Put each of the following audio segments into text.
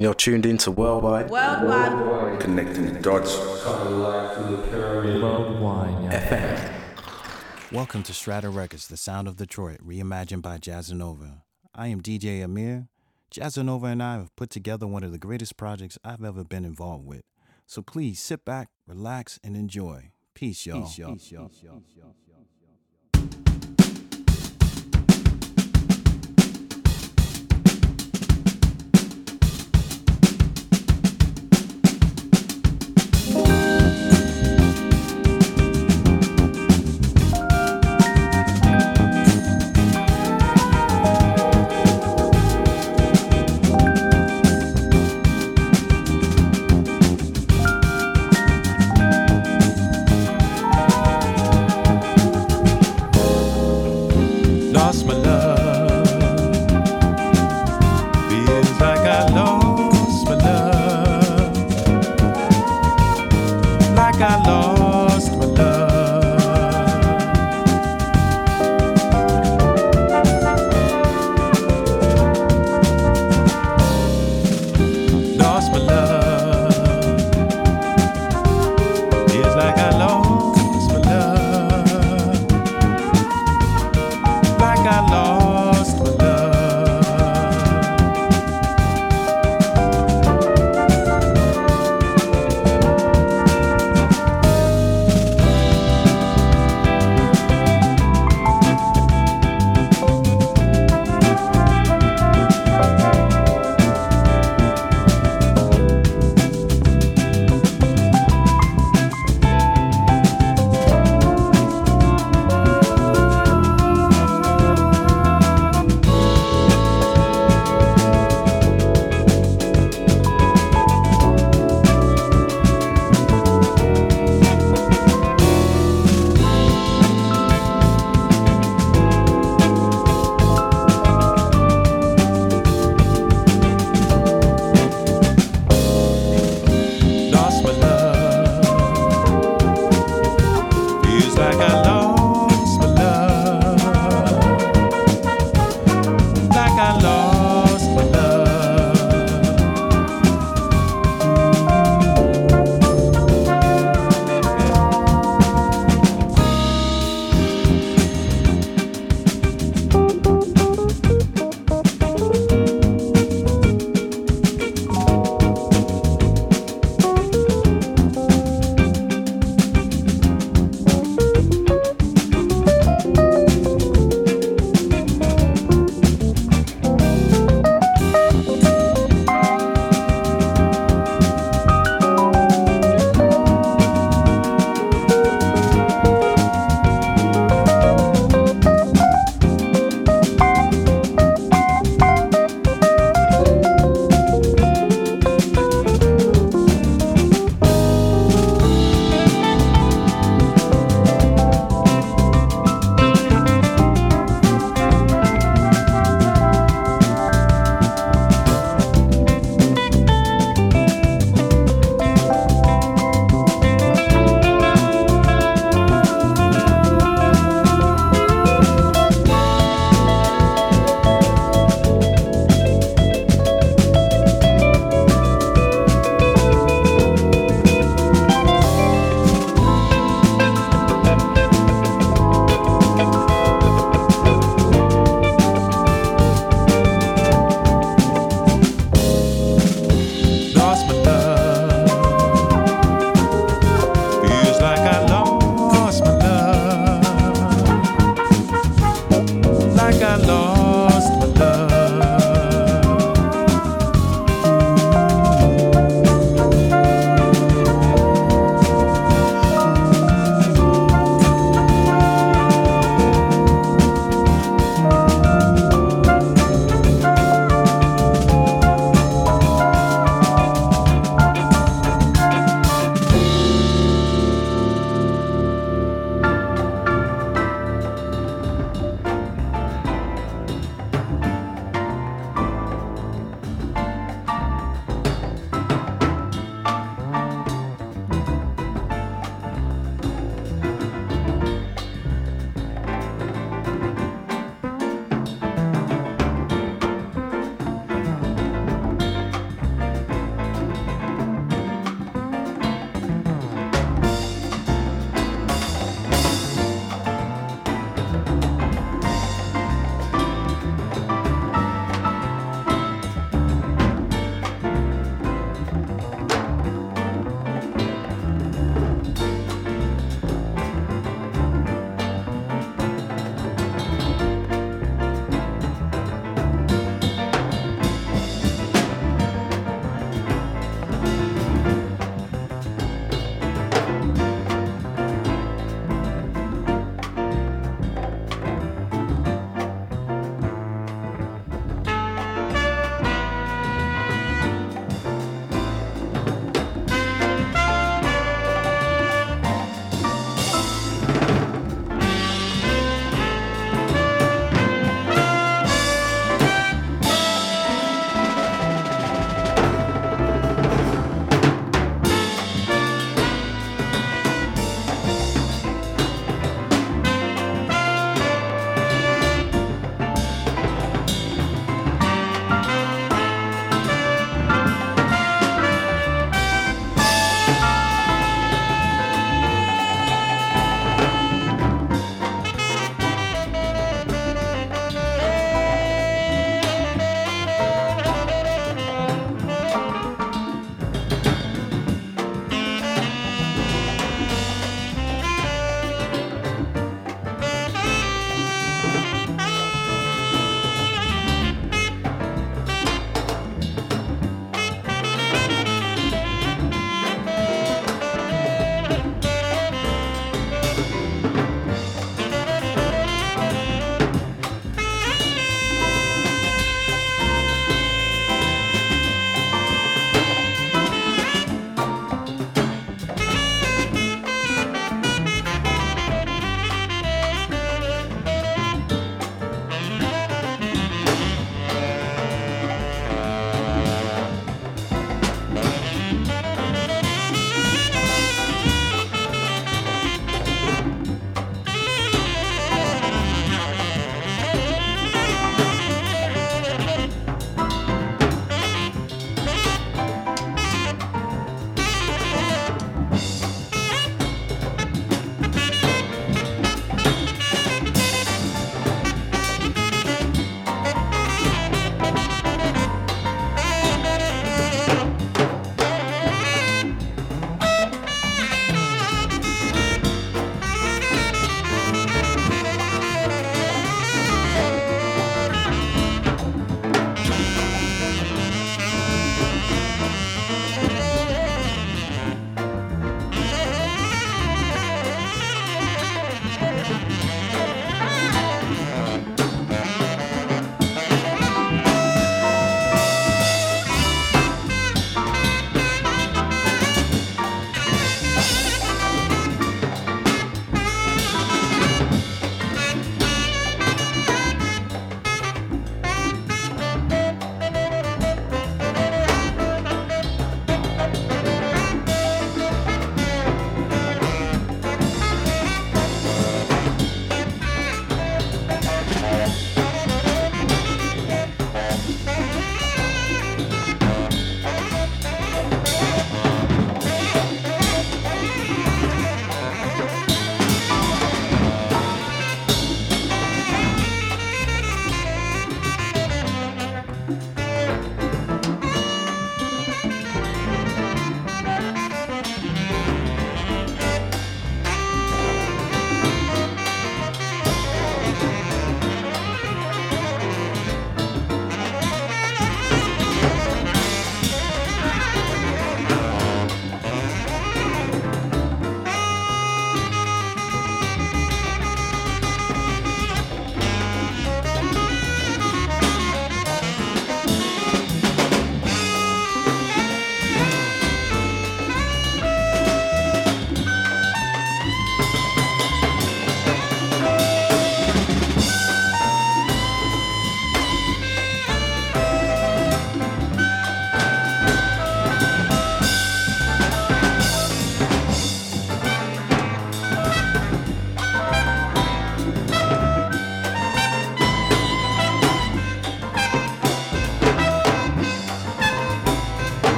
You're tuned into Worldwide Worldwide. Worldwide. Connecting the dots. Worldwide FM. Welcome to Strata Records, the sound of Detroit, reimagined by Jazzanova. I am DJ Amir. Jazzanova and I have put together one of the greatest projects I've ever been involved with. So please sit back, relax, and enjoy. Peace, y'all. Peace, y'all. Peace, y'all. Thank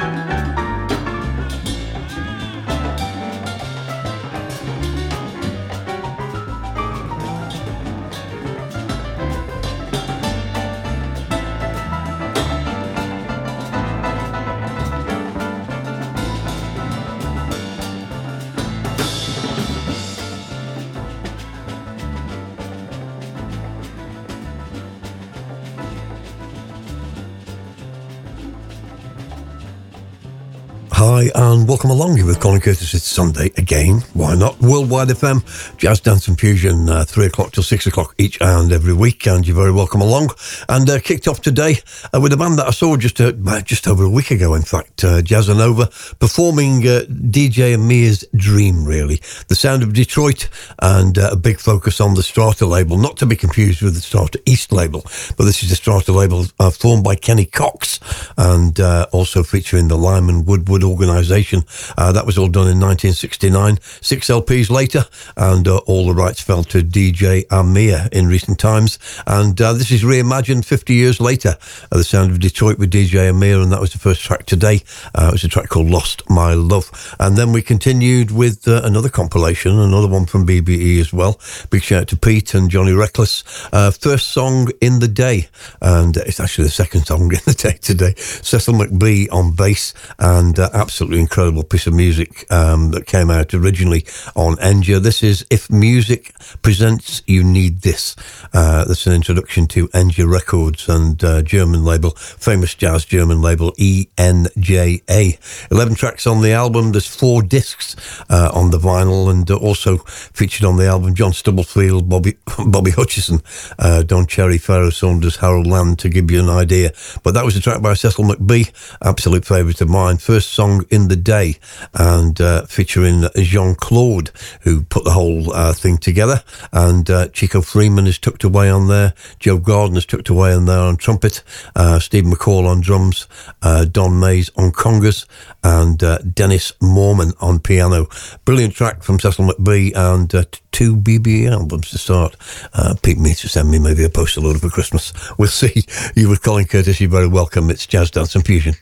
Hi, and welcome along here with Colin Curtis. It's Sunday again. Why not? Worldwide FM, Jazz Dance and Fusion, uh, 3 o'clock till 6 o'clock each and every week. And you're very welcome along. And uh, kicked off today uh, with a band that I saw just uh, just over a week ago, in fact, uh, Jazzanova, performing uh, DJ Amir's Dream, really. The sound of Detroit and uh, a big focus on the Strata label, not to be confused with the Strata East label, but this is the Strata label formed by Kenny Cox and also featuring the Lyman Woodward organisation. Uh, that was all done in 1969. Six LPs later, and uh, all the rights fell to DJ Amir in recent times. And uh, this is reimagined 50 years later. Uh, the sound of Detroit with DJ Amir, and that was the first track today. Uh, it was a track called Lost My Love. And then we continued with uh, another compilation, another one from BBE as well. Big shout out to Pete and Johnny Reckless. first song in the day, and it's actually the second song in the day today. Cecil McBee on bass, and absolutely incredible piece of music um, that came out originally on Enja. This is If Music Presents You Need This. Uh, that's an introduction to Enja Records and uh, German label, famous jazz German label ENJA. 11 tracks on the album. There's four discs uh, on the vinyl and also featured on the album John Stubblefield, Bobby, Bobby Hutcherson, uh, Don Cherry, Pharoah Sanders, Harold Land, to give you an idea. But that was a track by Cecil McBee, absolute favourite of mine. First song in the day and uh, featuring Jean Claude, who put the whole uh, thing together. And uh, Chico Freeman is tucked away on there. Joe Gordon is tucked away on there on trumpet. Uh, Steve McCall on drums. Uh, Don Mays on congas. And Dennis Moorman on piano. Brilliant track from Cecil McBee and two BBE albums to start. Uh, pick me to send me maybe a postal order for Christmas. We'll see. You with Colin Curtis, you're very welcome. It's Jazz Dance and Fusion.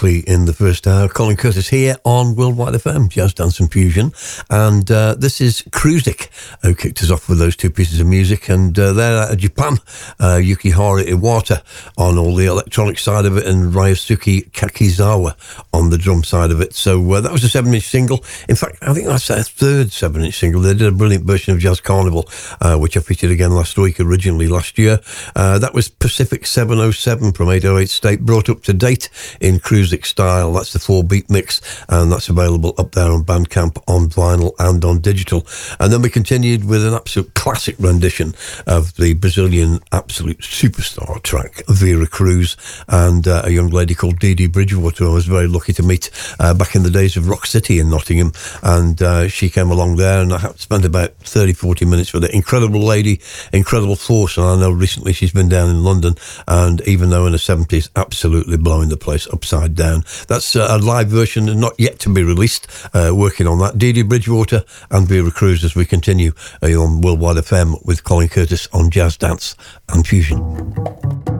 Quickly in the first hour, Colin Curtis here on Worldwide FM, Jazz Dance and Fusion. And uh, this is Cruzik, who kicked us off with those two pieces of music. And uh, of Japan, uh, Yukihara Iwata on all the electronic side of it, and Ryosuke Kakizawa on the drum side of it. So uh, that was a seven inch single. In fact, I think that's their third seven inch single. They did a brilliant version of Jazz Carnival, uh, which I featured again last week, originally last year. Uh, that was Pacific 707 from 808 State, brought up to date in Cruzik style. That's the four beat mix, and that's available up there on Bandcamp, on vinyl, and on digital. And then we continued with an absolute classic rendition of the Brazilian absolute superstar track, Vera Cruz, and uh, a young lady called Dee Dee Bridgewater, I was very lucky to meet uh, back in the days of Rock City in Nottingham. And uh, she came along there, and I spent about 30, 40 minutes with her. Incredible lady, incredible force. And I know recently she's been down in London, and even though in her 70s, absolutely blowing the place upside down. That's uh, a live version, not yet to be released. Uh, working on that. Dee Dee Bridgewater and Vera Cruz as we continue uh, on Worldwide FM with Colin Curtis on Jazz Dance and Fusion.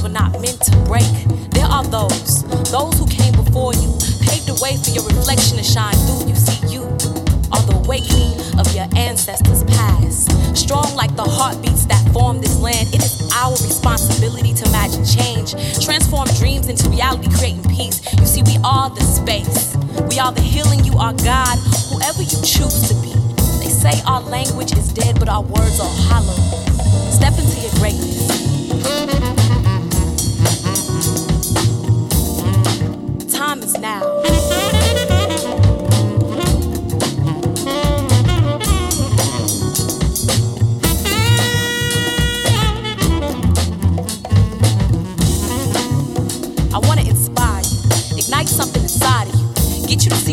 Spines were not meant to break. There are those, those who came before you, paved the way for your reflection to shine through. You see, you are the awakening of your ancestors past. Strong like the heartbeats that form this land, it is our responsibility to imagine change, transform dreams into reality, creating peace. You see, we are the space, we are the healing, you are God, whoever you choose to be. They say our language is dead, but our words are hollow. Step into your greatness.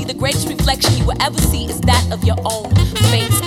The greatest reflection you will ever see is that of your own face.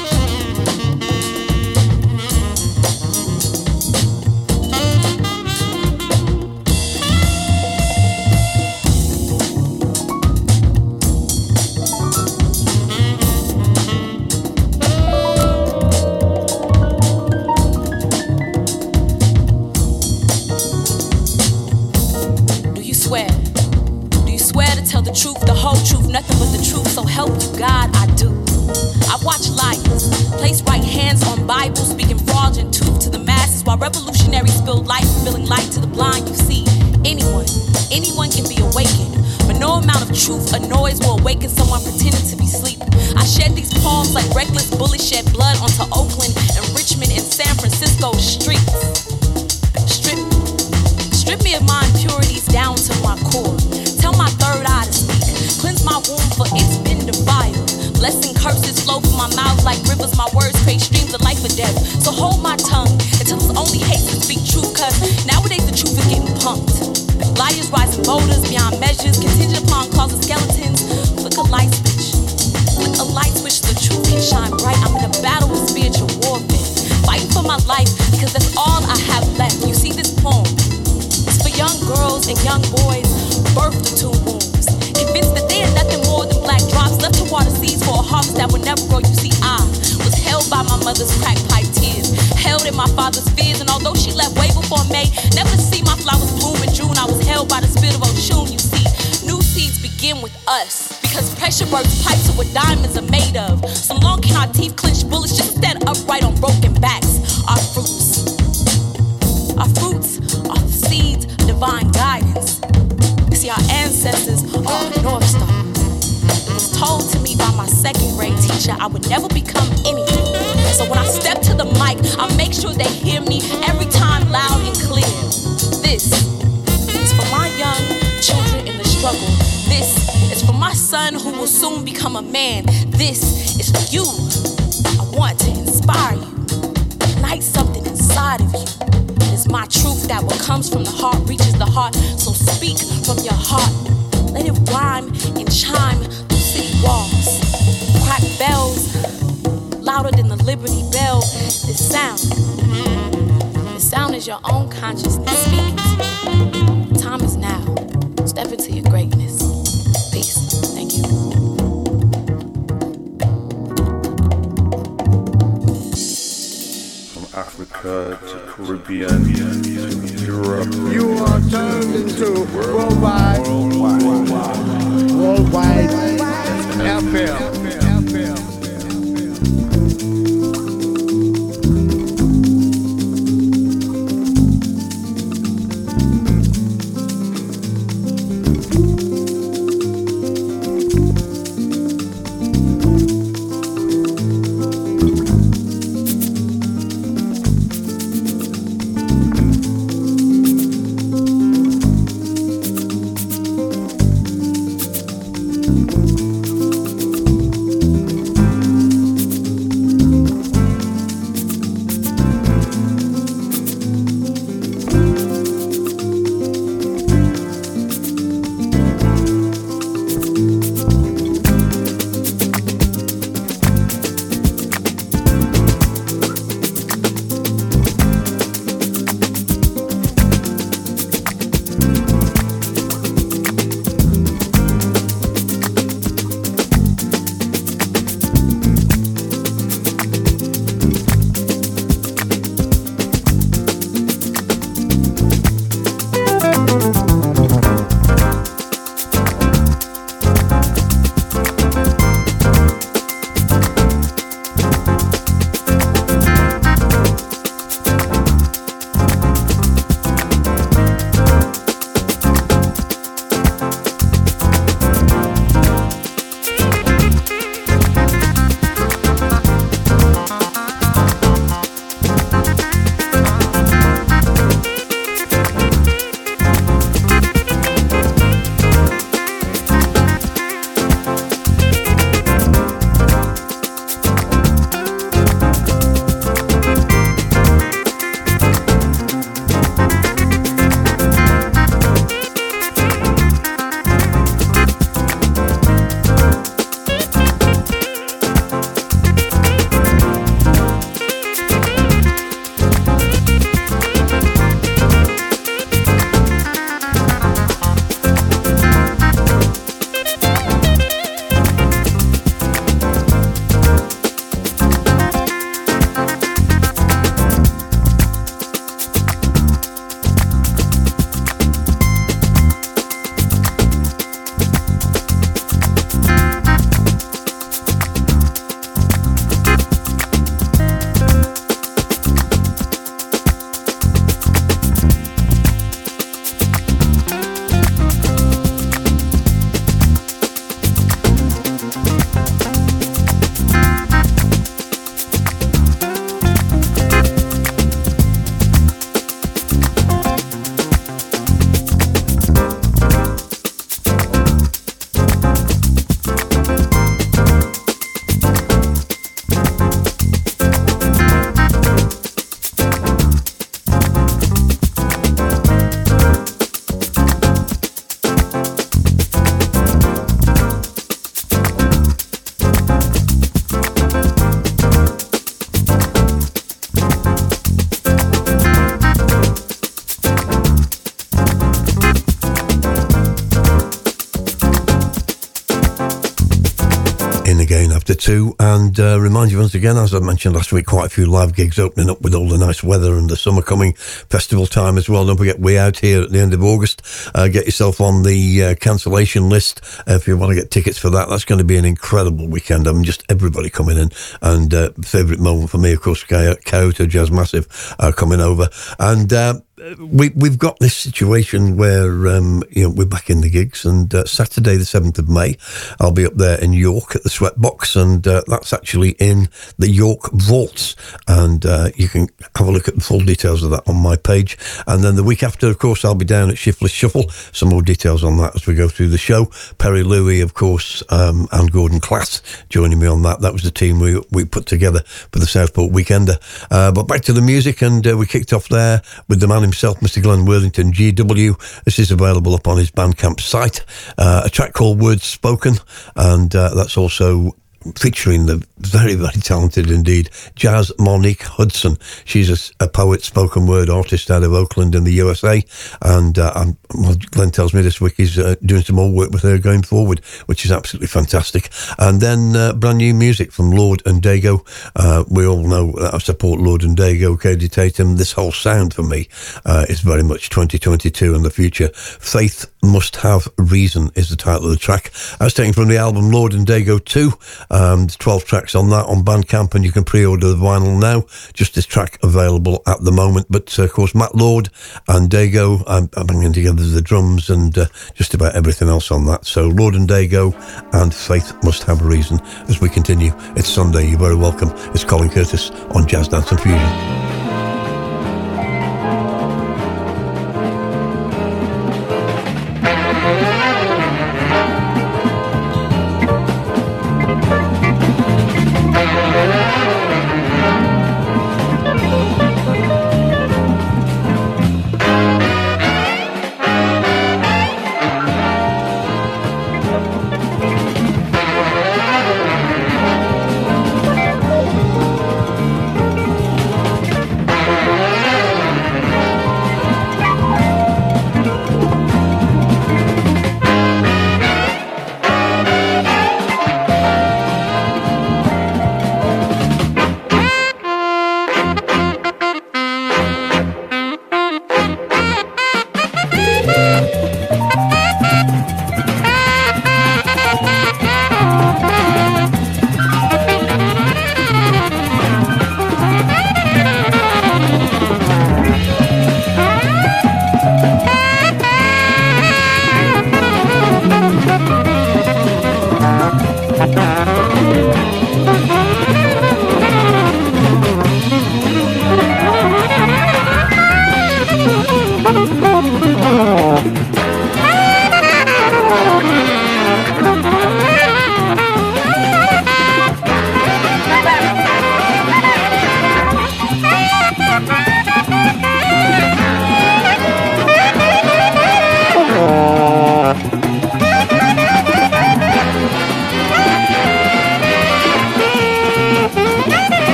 And uh, remind you once again, as I mentioned last week, quite a few live gigs opening up with all the nice weather and the summer coming, festival time as well. Don't forget, we out here at the end of August. Uh, get yourself on the uh, cancellation list if you want to get tickets for that. That's going to be an incredible weekend. I mean, just everybody coming in. And uh, favourite moment for me, of course, Kyoto Jazz Massive coming over. And uh, we we've got this situation where um, you know we're back in the gigs, and uh, Saturday the seventh of May, I'll be up there in York at the Sweatbox, and uh, that's actually in the York Vaults, and uh, you can have a look at the full details of that on my page. And then the week after, of course, I'll be down at Shiftless Shuffle. Some more details on that as we go through the show. Perry Louis, of course, um, and Gordon Class joining me on that. That was the team we we put together for the Southport Weekender. Uh, but back to the music, and uh, we kicked off there with the man himself, Mr. Glenn Worthington, GW. This is available up on his Bandcamp site. Uh, a track called Words Spoken, and uh, that's also featuring the very, very talented indeed Jazz Monique Hudson. She's a, a, poet, spoken word artist out of Oakland in the USA. And uh, well, Glenn tells me this week he's uh, doing some more work with her going forward, which is absolutely fantastic. And then uh, brand new music from Lord and Dago. Uh, we all know I support Lord and Dago, Kaidi Tatham. This whole sound for me uh, is very much 2022 and the future. Faith Must Have Reason is the title of the track. I was taken from the album Lord and Dago 2. Um, 12 tracks on that on Bandcamp, and you can pre-order the vinyl now. Just this track available at the moment. But uh, of course, Matt Lord and Dago, I'm, I'm bringing together the drums and uh, just about everything else on that. So Lord and Dago and Faith Must Have a Reason as we continue. It's Sunday. You're very welcome. It's Colin Curtis on Jazz Dance and Fusion.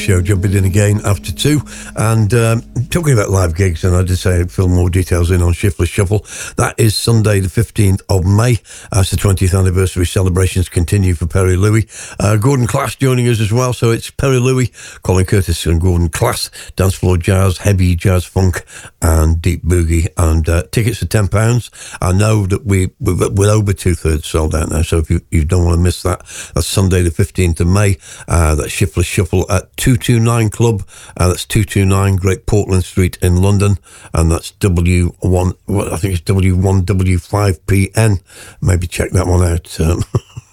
Show, jumping in again after two. And um, talking about live gigs, and I did say I'd fill more details in on Shiftless Shuffle. That is Sunday, the 15th of May, as the 20th anniversary celebrations continue for Perry Louis. Uh, Gordon Class joining us as well. So it's Perry Louis, Colin Curtis, and Gordon Class, dance floor jazz, heavy jazz funk, and deep boogie. And uh, tickets are £10. I know that we, we're over two thirds sold out now. So if you, you don't want to miss that, that's Sunday, the 15th of May. Uh, that's Shiftless Shuffle at 229 Club. Uh, that's 229 Great Portland Street in London. And that's W1, well, I think it's W1W5PN. Maybe check that one out. Um,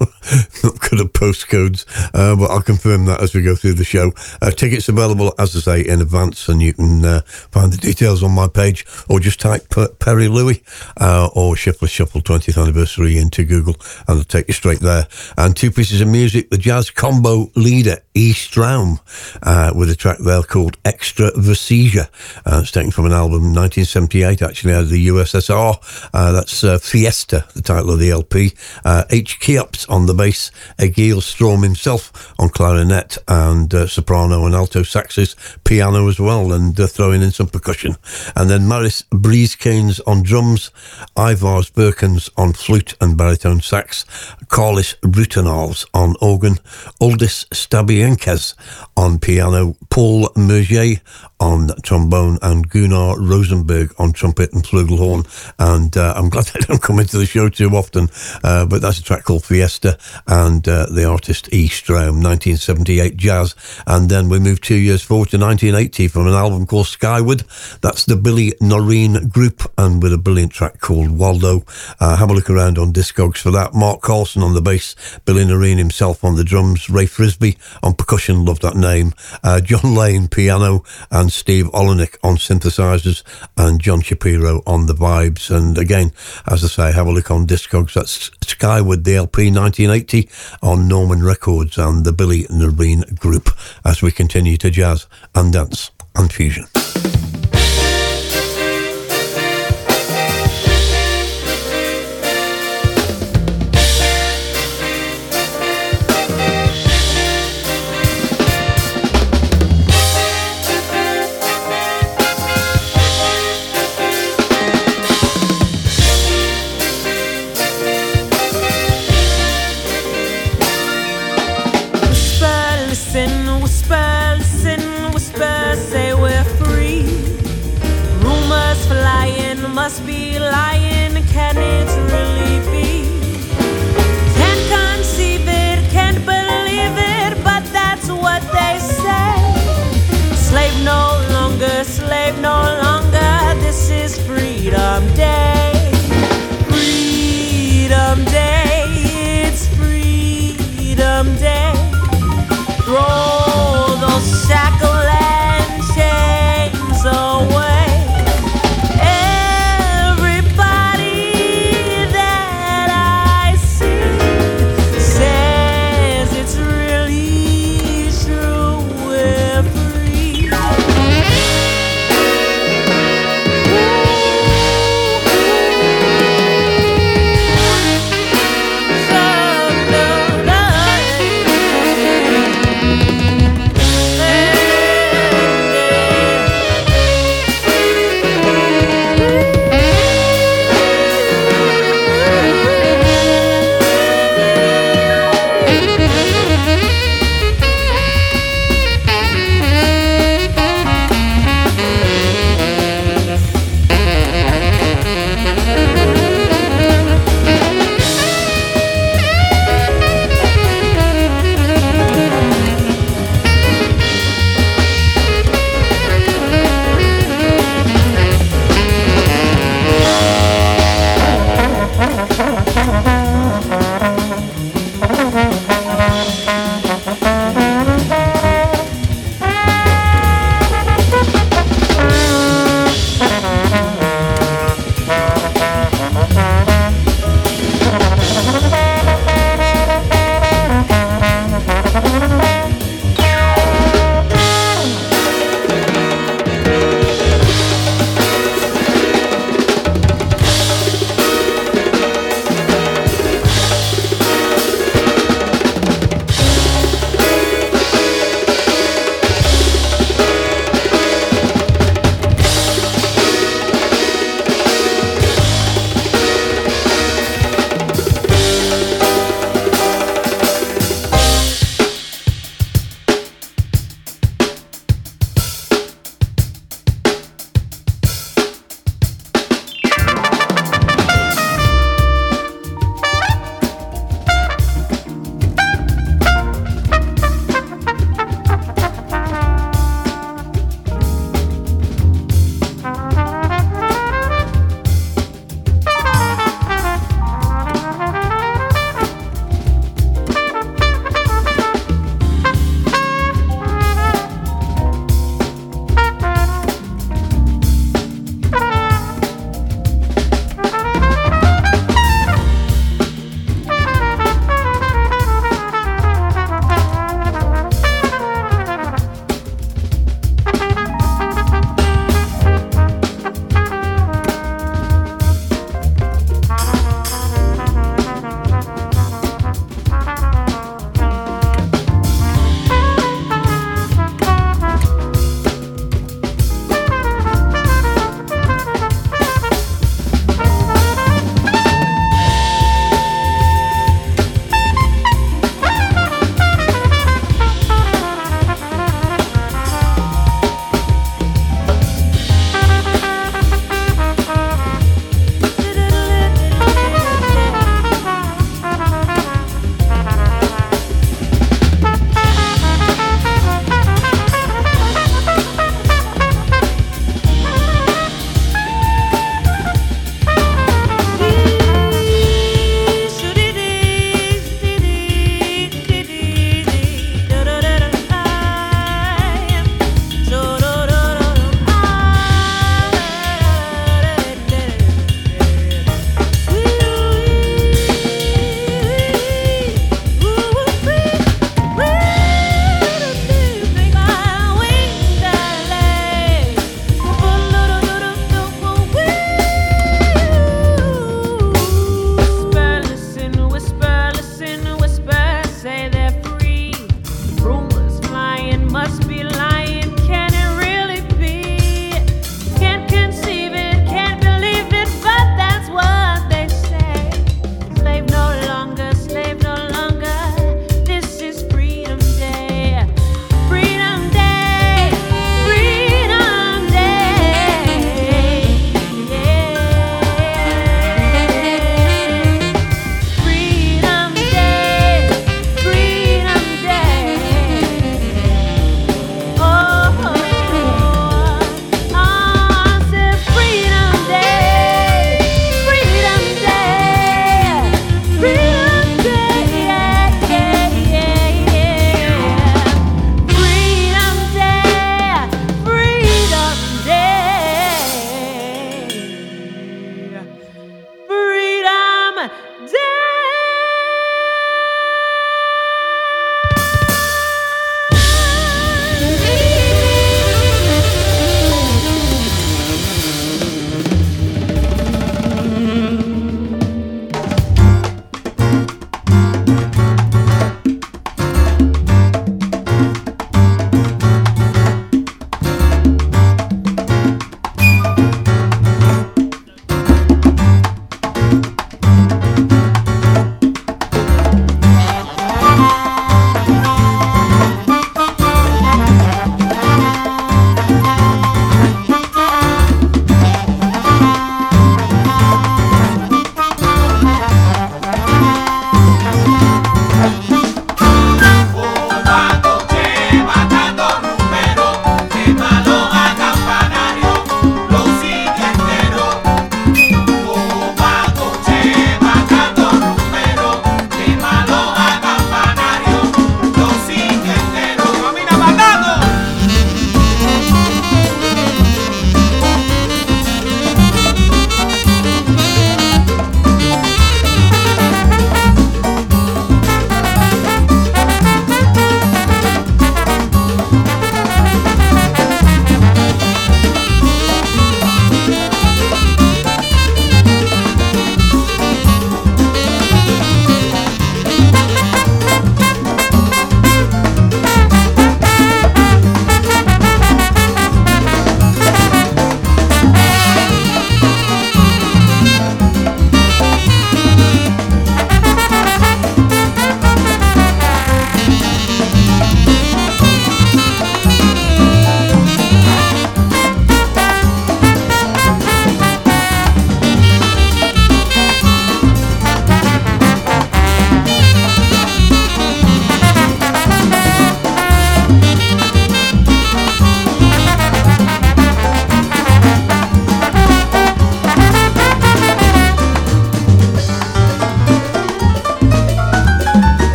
good at postcodes, uh, but I'll confirm that as we go through the show. Uh, tickets available, as I say, in advance, and you can uh, find the details on my page, or just type Perry Louis uh, or Shiftless Shuffle 20th anniversary into Google, and it'll take you straight there. And two pieces of music: the jazz combo leader E. Straum uh, with a track there called Extra Versesia. Uh, it's taken from an album 1978, actually out of the USSR. that's Fiesta, the title of the LP. H. Keops on the bass, Egil Strom himself on clarinet and uh, soprano and alto saxes, piano as well, and uh, throwing in some percussion. And then Māris Briežkalns on drums, Ivars Birkins on flute and baritone sax, Carlis Rutenals on organ, Aldis Stabienkes on piano, Paul Mergier on trombone and Gunnar Rosenberg on trumpet and flugelhorn. And uh, I'm glad they don't come into the show too often, uh, but that's a track called Fiesta and uh, the artist E. Straum, 1978 jazz. And then we move two years forward to 1980 from an album called Skyward. That's the Billy Noreen Group and with a brilliant track called Waldo. Uh, have a look around on Discogs for that. Mark Carlson on the bass, Billy Noreen himself on the drums, Ray Frisbee on percussion, love that name, uh, John Lane piano, and Steve Olenick on synthesizers, and John Shapiro on the vibes. And again, as I say, have a look on Discogs. That's Skyward, the LP 1980 on Norman Records and the Billy Noreen Group as we continue to jazz and dance and fusion.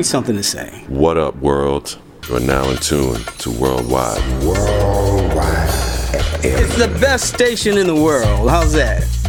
Me something to say. What up, world? You are now in tune to Worldwide. It's the best station in the world. How's that?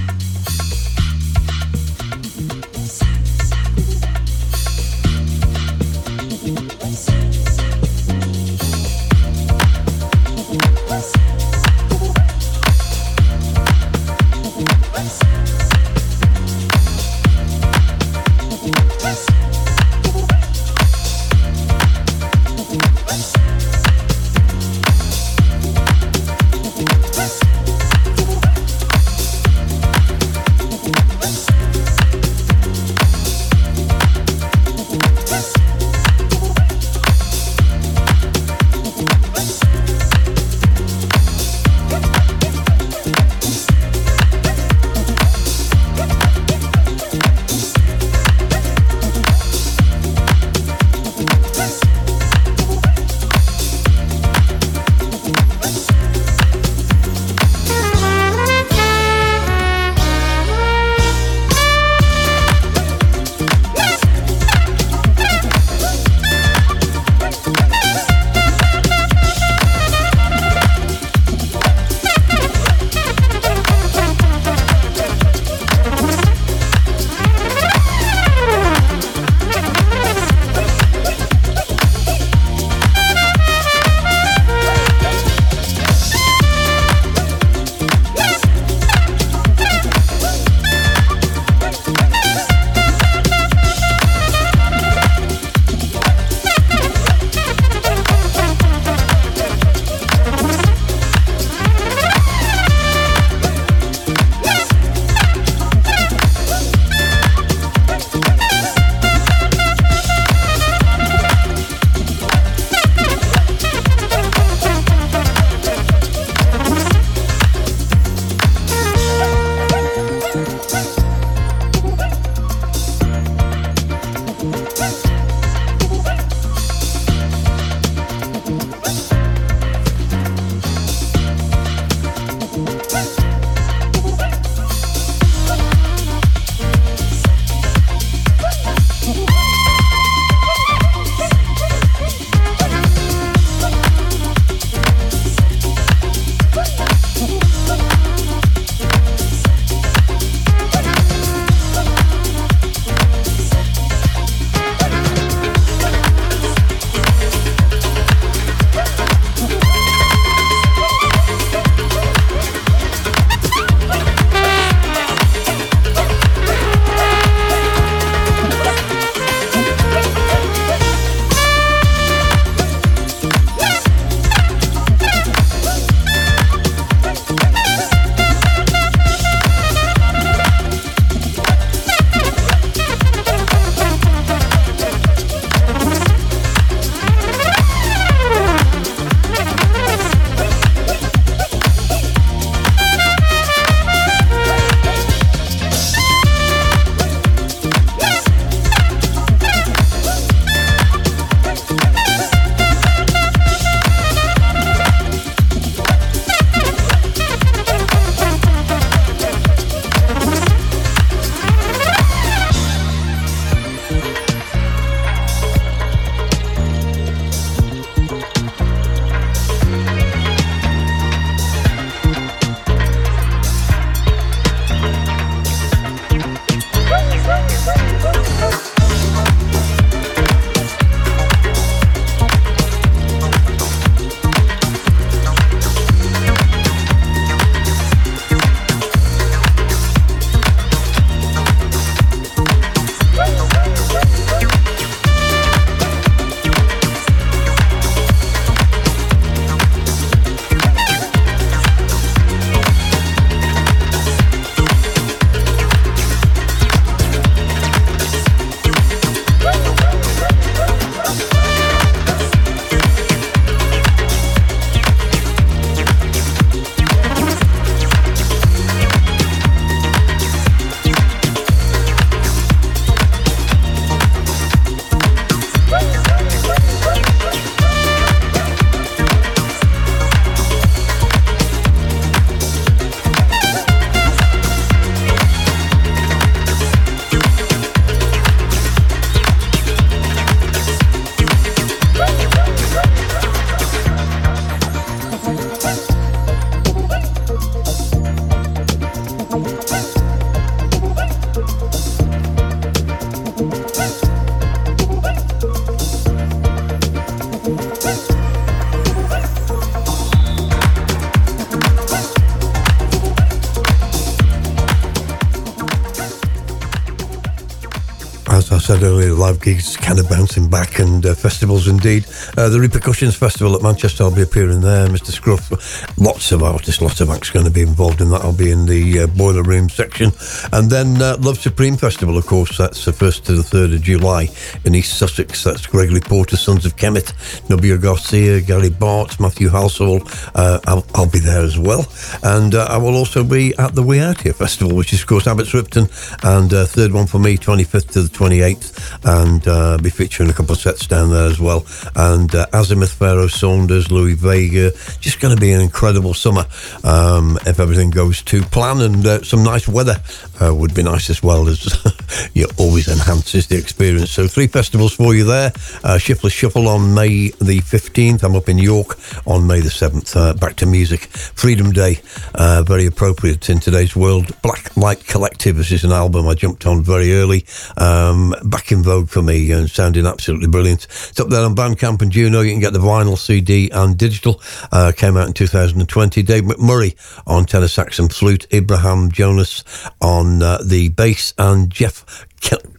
Gigs kind of bouncing back and uh, festivals indeed. Uh, the Repercussions Festival at Manchester, I'll be appearing there. Mr. Scruff, lots of artists, lots of acts going to be involved in that. I'll be in the uh, Boiler Room section. And then uh, Love Supreme Festival, of course, that's the 1st to the 3rd of July in East Sussex. That's Gregory Porter, Sons of Kemet, Nubia Garcia, Gary Bartz, Matthew Halsall. Uh, I'll, I'll, be there as well. And I will also be at the We Out Here Festival, which is, of course, Abbots Ripton. And third one for me, 25th to the 28th, and be featuring a couple of down there as well. And uh, Azimuth, Pharoah Sanders, Louie Vega. Just going to be an incredible summer um, if everything goes to plan. And uh, some nice weather uh, would be nice as well, as it always enhances the experience. So, three festivals for you there. Uh, Shuffle on May the 15th. I'm up in York on May the 7th. Uh, back to music. Freedom Day, uh, very appropriate in today's world. Black Light Collective. This is an album I jumped on very early. Um, back in vogue for me and sounding absolutely brilliant. It's up there on Bandcamp and Juno. You can get the vinyl, CD, and digital. Uh, came out in 2020. Dave McMurray on tenor sax and flute. Ibrahim Jones on uh, the bass, and Jeff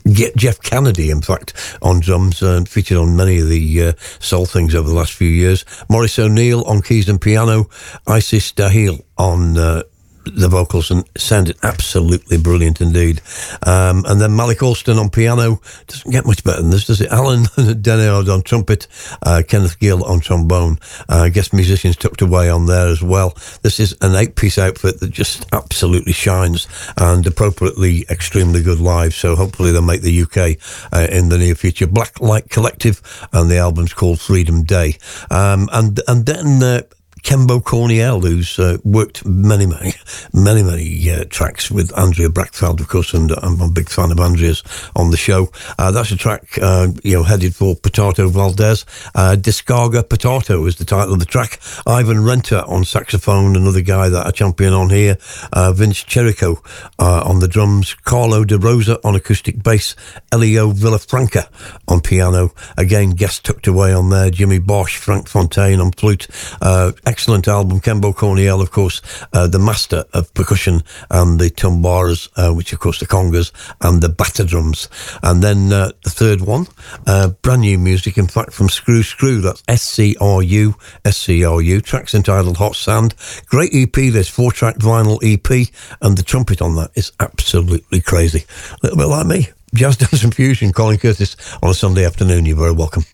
Jeff Canady, in fact, on drums and featured on many of the uh, soul things over the last few years. Maurice O'Neill on keys and piano. Isis Dahil on uh, the vocals and sounded absolutely brilliant indeed. Um, and then Malik Alston on piano doesn't get much better than this, does it? Alan Denard on trumpet, uh, Kenneth Gill on trombone, uh, guest musicians tucked away on there as well. This is an eight piece outfit that just absolutely shines and appropriately extremely good live. So hopefully they'll make the UK uh, in the near future. Black Light Collective, and the album's called Freedom Day. Um, and and then uh, Chembo Corniel, who's uh, worked many, many, many, many uh, tracks with Andrea Brachtfeld, of course, and I'm a big fan of Andrea's on the show. Uh, that's a track, uh, you know, headed for Patato Valdez. Uh, Descarga Patato is the title of the track. Ivan Renta on saxophone, another guy that I champion on here. Uh, Vince Cherico on the drums. Carlo De Rosa on acoustic bass. Elio Villafranca on piano. Again, guest tucked away on there. Jimmy Bosch, Frank Fontaine on flute excellent album. Chembo Corniel, of course, uh, the master of percussion and the tumbaras, uh, which of course the congas and the batá drums. And then uh, the third one, uh, brand new music, in fact, from Screw Screw. That's S C R U S C R U. Tracks entitled Hot Sand. Great EP. There's four track vinyl EP, and the trumpet on that is absolutely crazy. A little bit like me. Jazz Dance and Fusion, Colin Curtis on a Sunday afternoon. You're very welcome.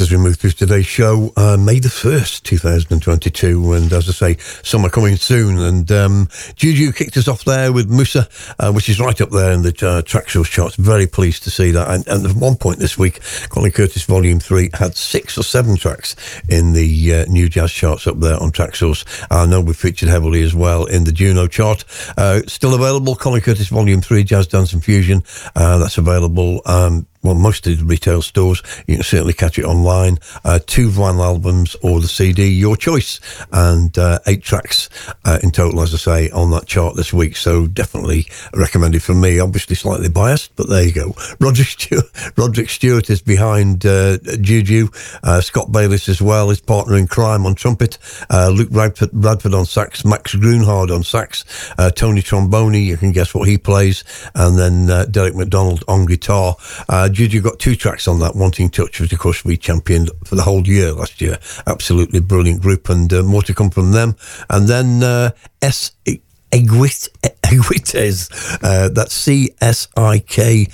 As we move through today's show. Uh, May the 1st, 2022. And as I say, summer coming soon. And um, Juju kicked us off there with Musa, uh, which is right up there in the uh, Traxsource charts. Very pleased to see that. And, and, at one point this week, Colin Curtis Volume 3 had six or seven tracks in the uh, new jazz charts up there on Traxsource. I know we featured heavily as well in the Juno chart. Uh, still available, Colin Curtis Volume 3, Jazz Dance and Fusion. Uh, that's available. Um, well, most of the retail stores. You can certainly catch it online. Uh, two vinyl albums or the CD, your choice, and uh, eight tracks uh, in total, as I say, on that chart this week. So definitely recommended for me. Obviously slightly biased, but there you go. Roger Stewart, Roderick Stewart is behind uh, Juju. Uh, Scott Bayliss as well, his partner in crime on trumpet. Uh, Luke Radford, Radford, on sax. Max Grunhard on sax. Tony Tromboni, you can guess what he plays, and then Derek McDonald on guitar. Juju got two tracks on that, Wanting Touch, which of course we championed for the whole year last year. Absolutely brilliant group, and uh, more to come from them. And then uh, Eh, S. Egwith Eguites, uh, that's C S I K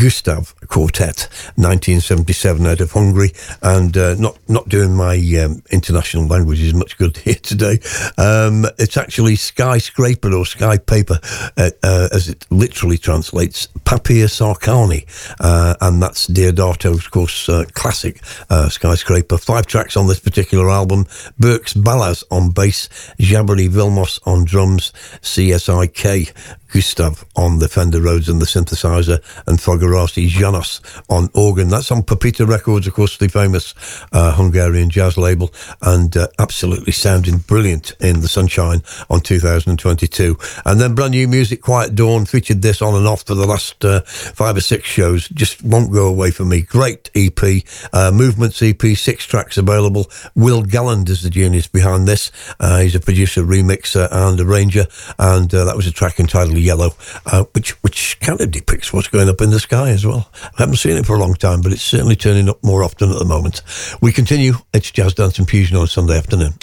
Gustav Quartet, 1977 out of Hungary, and uh, not not doing my um, international languages much good here today. Um, it's actually skyscraper or sky paper, uh, uh, as it literally translates, Papia Sarkani, uh, and that's Deodato, of course, uh, classic skyscraper. Five tracks on this particular album: Berkes Balázs on bass, Jávori Vilmos on drums. CSIK day. Gustav on the Fender Rhodes and the synthesizer, and Fogarasi Janos on organ. That's on Pepita Records, of course, the famous uh, Hungarian jazz label, and uh, absolutely sounding brilliant in the sunshine on 2022. And then brand new music, Quiet Dawn, featured this on and off for the last uh, five or six shows. Just won't go away for me. Great EP, uh, Movements EP, six tracks available. Will Galland is the genius behind this. Uh, he's a producer, remixer, and arranger, and uh, that was a track entitled yellow, uh, which which kind of depicts what's going up in the sky as well. I haven't seen it for a long time, but it's certainly turning up more often at the moment. We continue. It's Jazz Dance and Fusion on Sunday afternoon.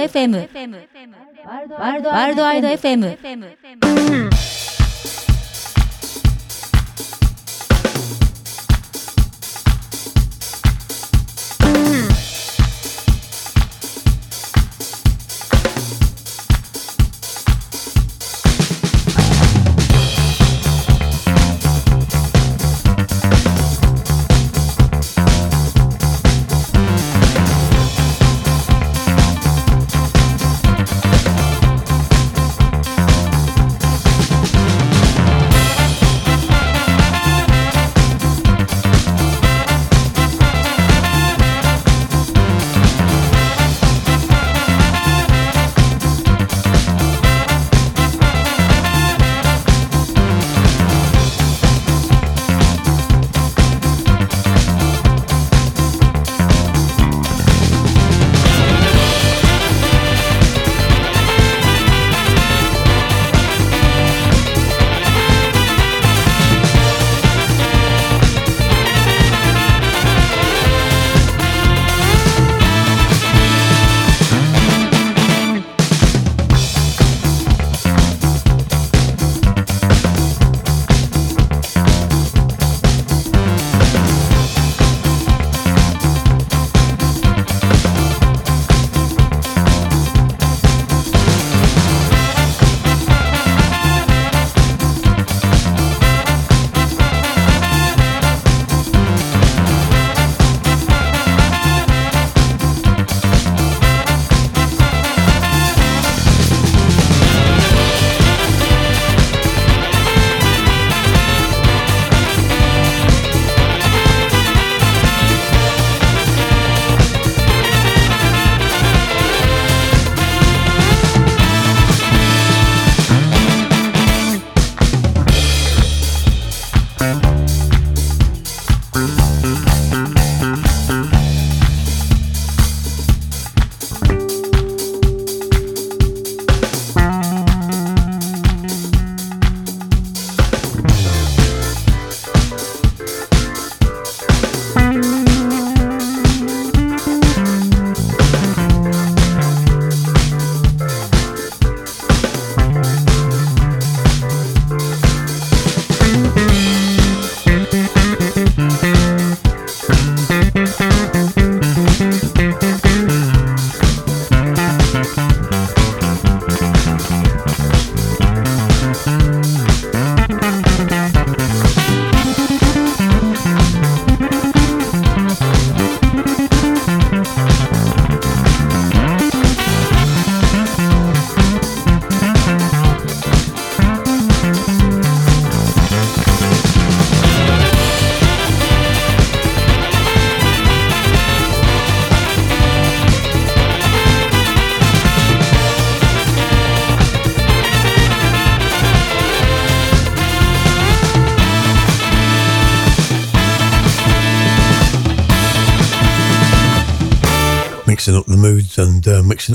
FM ワールドワイド FM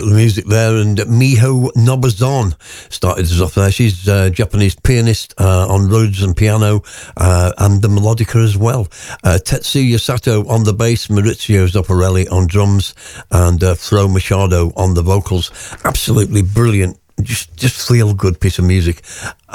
the music there. And Miho Nobuzane started us off there. She's a Japanese pianist uh, on Rhodes and piano uh, and the melodica as well. Uh, Tetsuya Sato on the bass, Maurizio Zottarelli on drums, and uh, Fro Machado on the vocals. Absolutely brilliant just just feel good piece of music.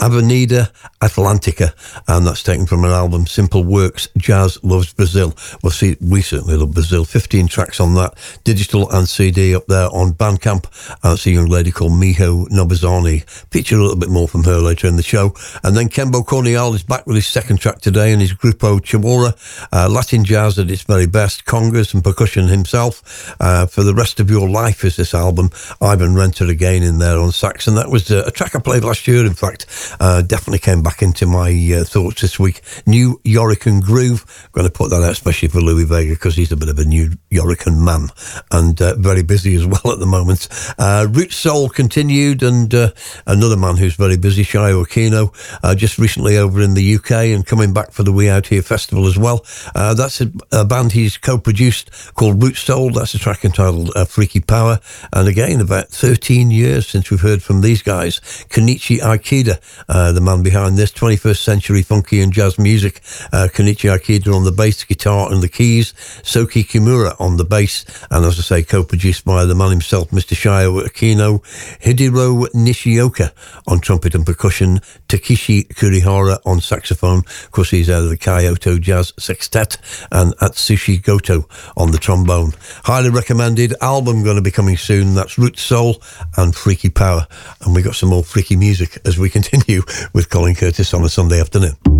Avenida Atlantica, and that's taken from an album Simple Works Jazz Loves Brazil. Well, see, we certainly love Brazil. 15 tracks on that, digital and CD up there on Bandcamp. Uh, it's a young lady called Miho Nobuzane. Feature a little bit more from her later in the show. And then Chembo Corniel is back with his second track today and his Grupo Chihuahua, uh, Latin jazz at its very best, congas and percussion himself. Uh, for the rest of your life is this album. Ivan Renta again in there on and that was uh, a track I played last year, in fact. Uh, definitely came back into my uh, thoughts this week. Nuyorican Groove. I'm going to put that out especially for Louie Vega because he's a bit of a new Yorican man and uh, very busy as well at the moment. Uh, Root Soul continued and uh, another man who's very busy, Shuya Okino, uh, just recently over in the UK and coming back for the We Out Here Festival as well. That's a, a, band he's co-produced called Root Soul. That's a track entitled Freaky Power. And again, about 13 years since we've heard from these guys. Kenichi Ikeda uh, the man behind this 21st century funky and jazz music. Uh, Kenichi Ikeda on the bass, guitar, and the keys. Soki Kimura on the bass, and as I say, co-produced by the man himself, Mr. Shuya Okino. Hidero Nishioka on trumpet and percussion. Takeshi Kurihara on saxophone. Of course, he's out of the Kyoto Jazz Sextet, and Atsushi Goto on the trombone. Highly recommended album going to be coming soon. That's Root Soul and Freaky Power. And we got some more freaky music as we continue with Colin Curtis on a Sunday afternoon.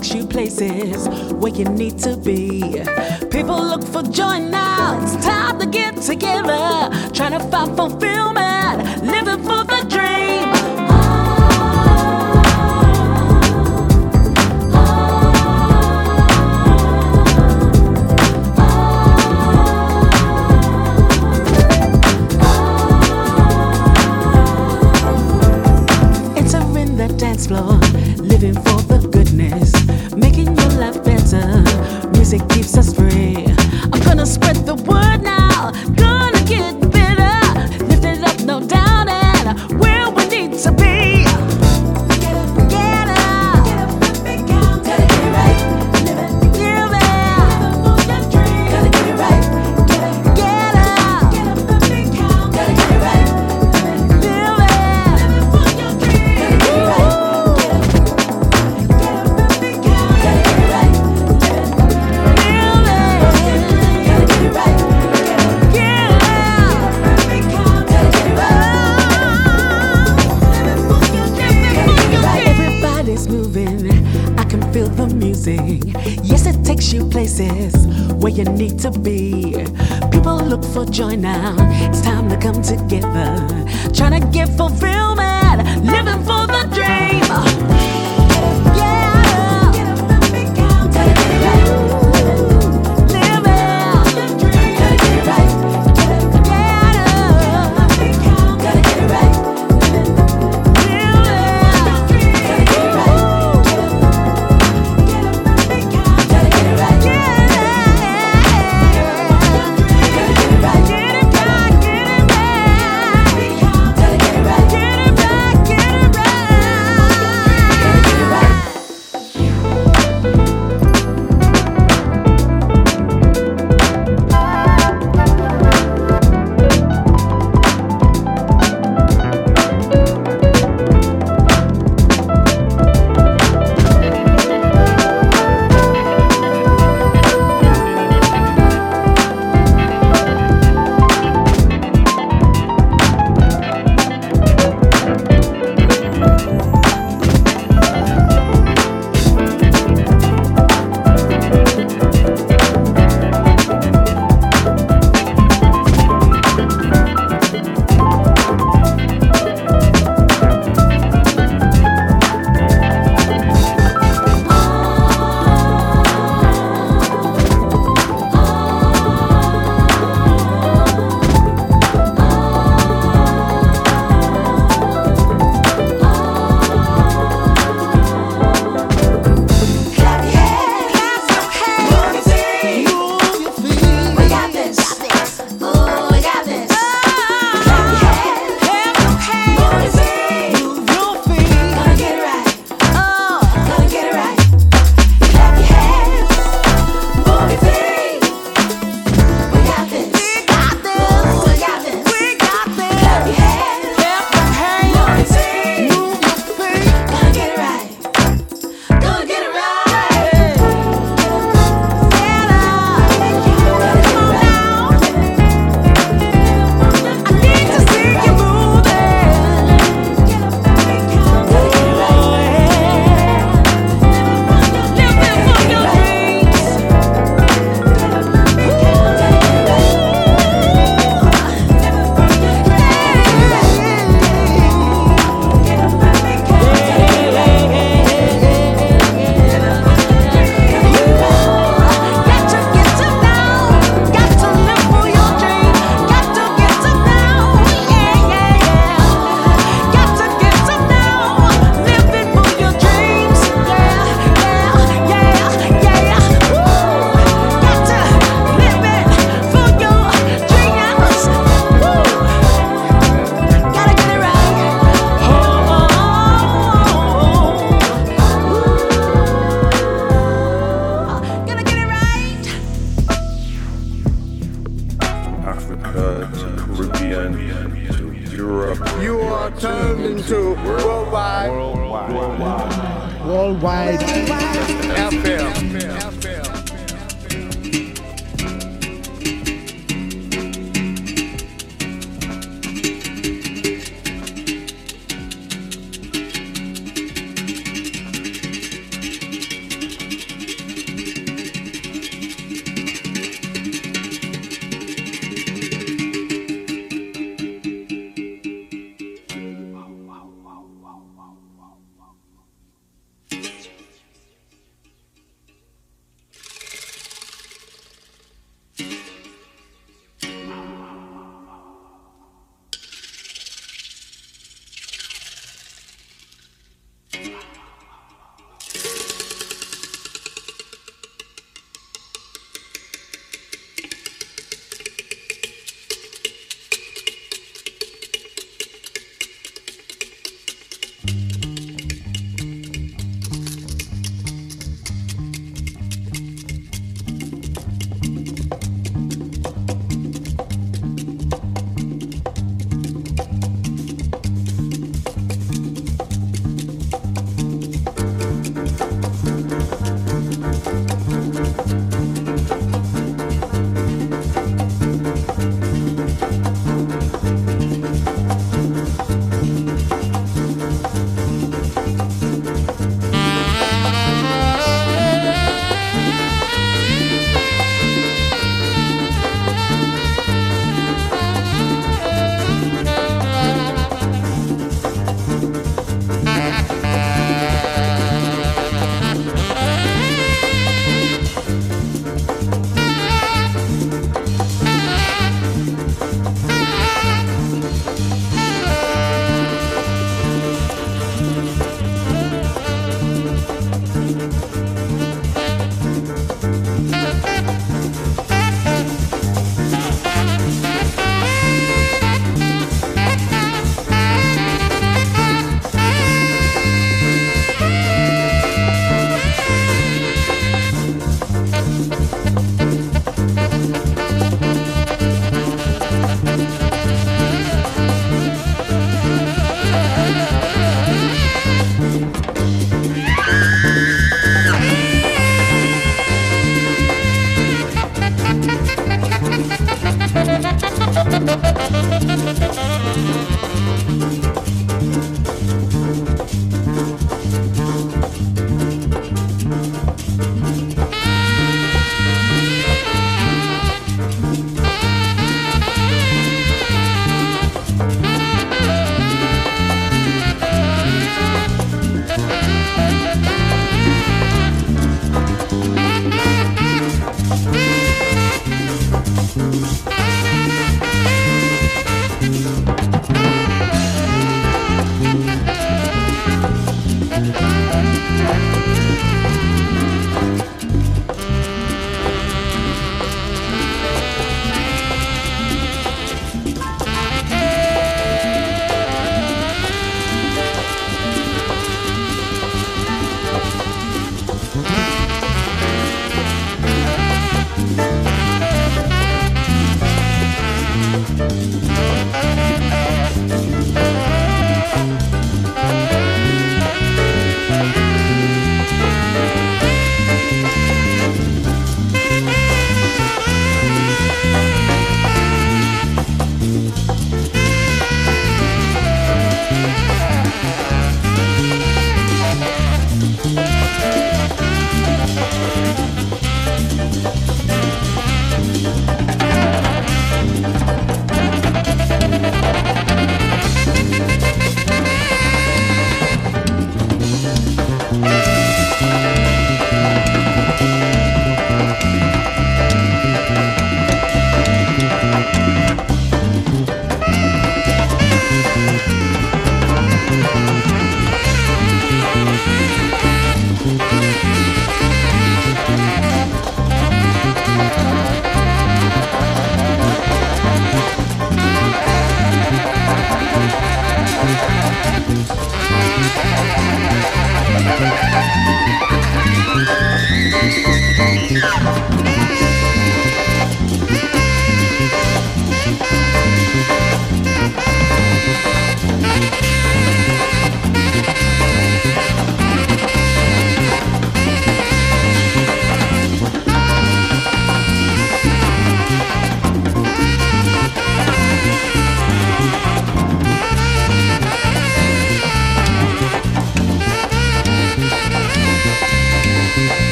takes you places where you need to be. People look for joy now, it's time to get together, trying to find fulfillment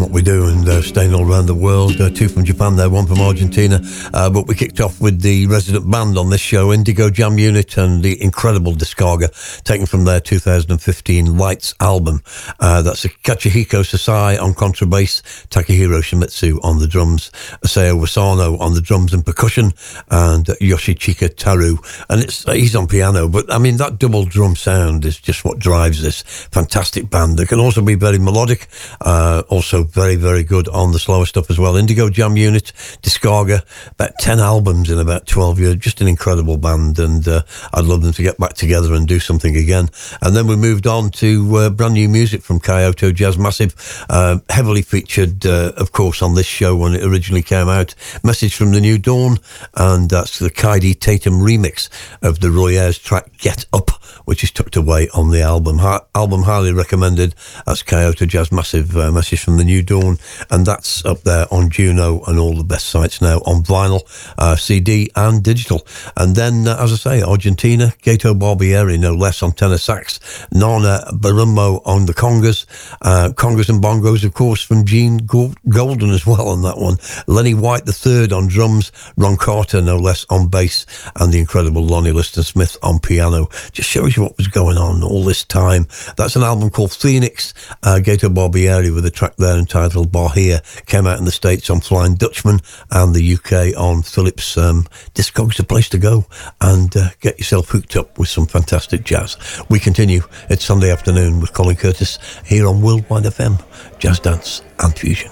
what we do and uh, staying all around the world. Uh, two from Japan there, one from Argentina. Uh, but we kicked off with the resident band on this show, Indigo Jam Unit, and the incredible Descarga, taken from their 2015 Lights album. Uh, that's Katsuhiko Sasai on contrabass, Takahiro Shimizu on the drums, Isao Wasano on the drums and percussion, and Yoshichika Taru. And it's he's on piano, but I mean, that double drum sound is just what drives this fantastic band. They can also be very melodic, uh, also very, very good on the slower stuff as well. Indigo Jam Unit, Descarga, about 10 albums in about 12 years. Just an incredible band, and uh, I'd love them to get back together and do something again. And then we moved on to uh, brand new music from Kyoto Jazz Massive, uh, heavily featured, uh, of course, on this show when it originally came out. Message from the New Dawn, and that's the Kaidi Tatham remix of the Roy Ayers track Get Up which is tucked away on the album. Ha- album highly recommended. That's Kyoto Jazz Massive uh, message from the New Dawn, and that's up there on Juno and all the best sites now on vinyl, uh, CD, and digital. And then, uh, as I say, Argentina, Gato Barbieri, no less on tenor sax, Nana Barumbo on the congas, uh, congas and bongos, of course, from Gene Golden as well on that one. Lenny White the third on drums, Ron Carter, no less on bass, and the incredible Lonnie Liston Smith on piano. Just shows you what was going on all this time. That's an album called Fenix, uh, Gato Barbieri with a track there entitled Bahia. Came out in the States on Flying Dutchman and the UK on Philips. Um, Discogs a place to go and uh, get yourself hooked up with some fantastic jazz. We continue. It's Sunday afternoon with Colin Curtis here on Worldwide FM, Jazz Dance and Fusion.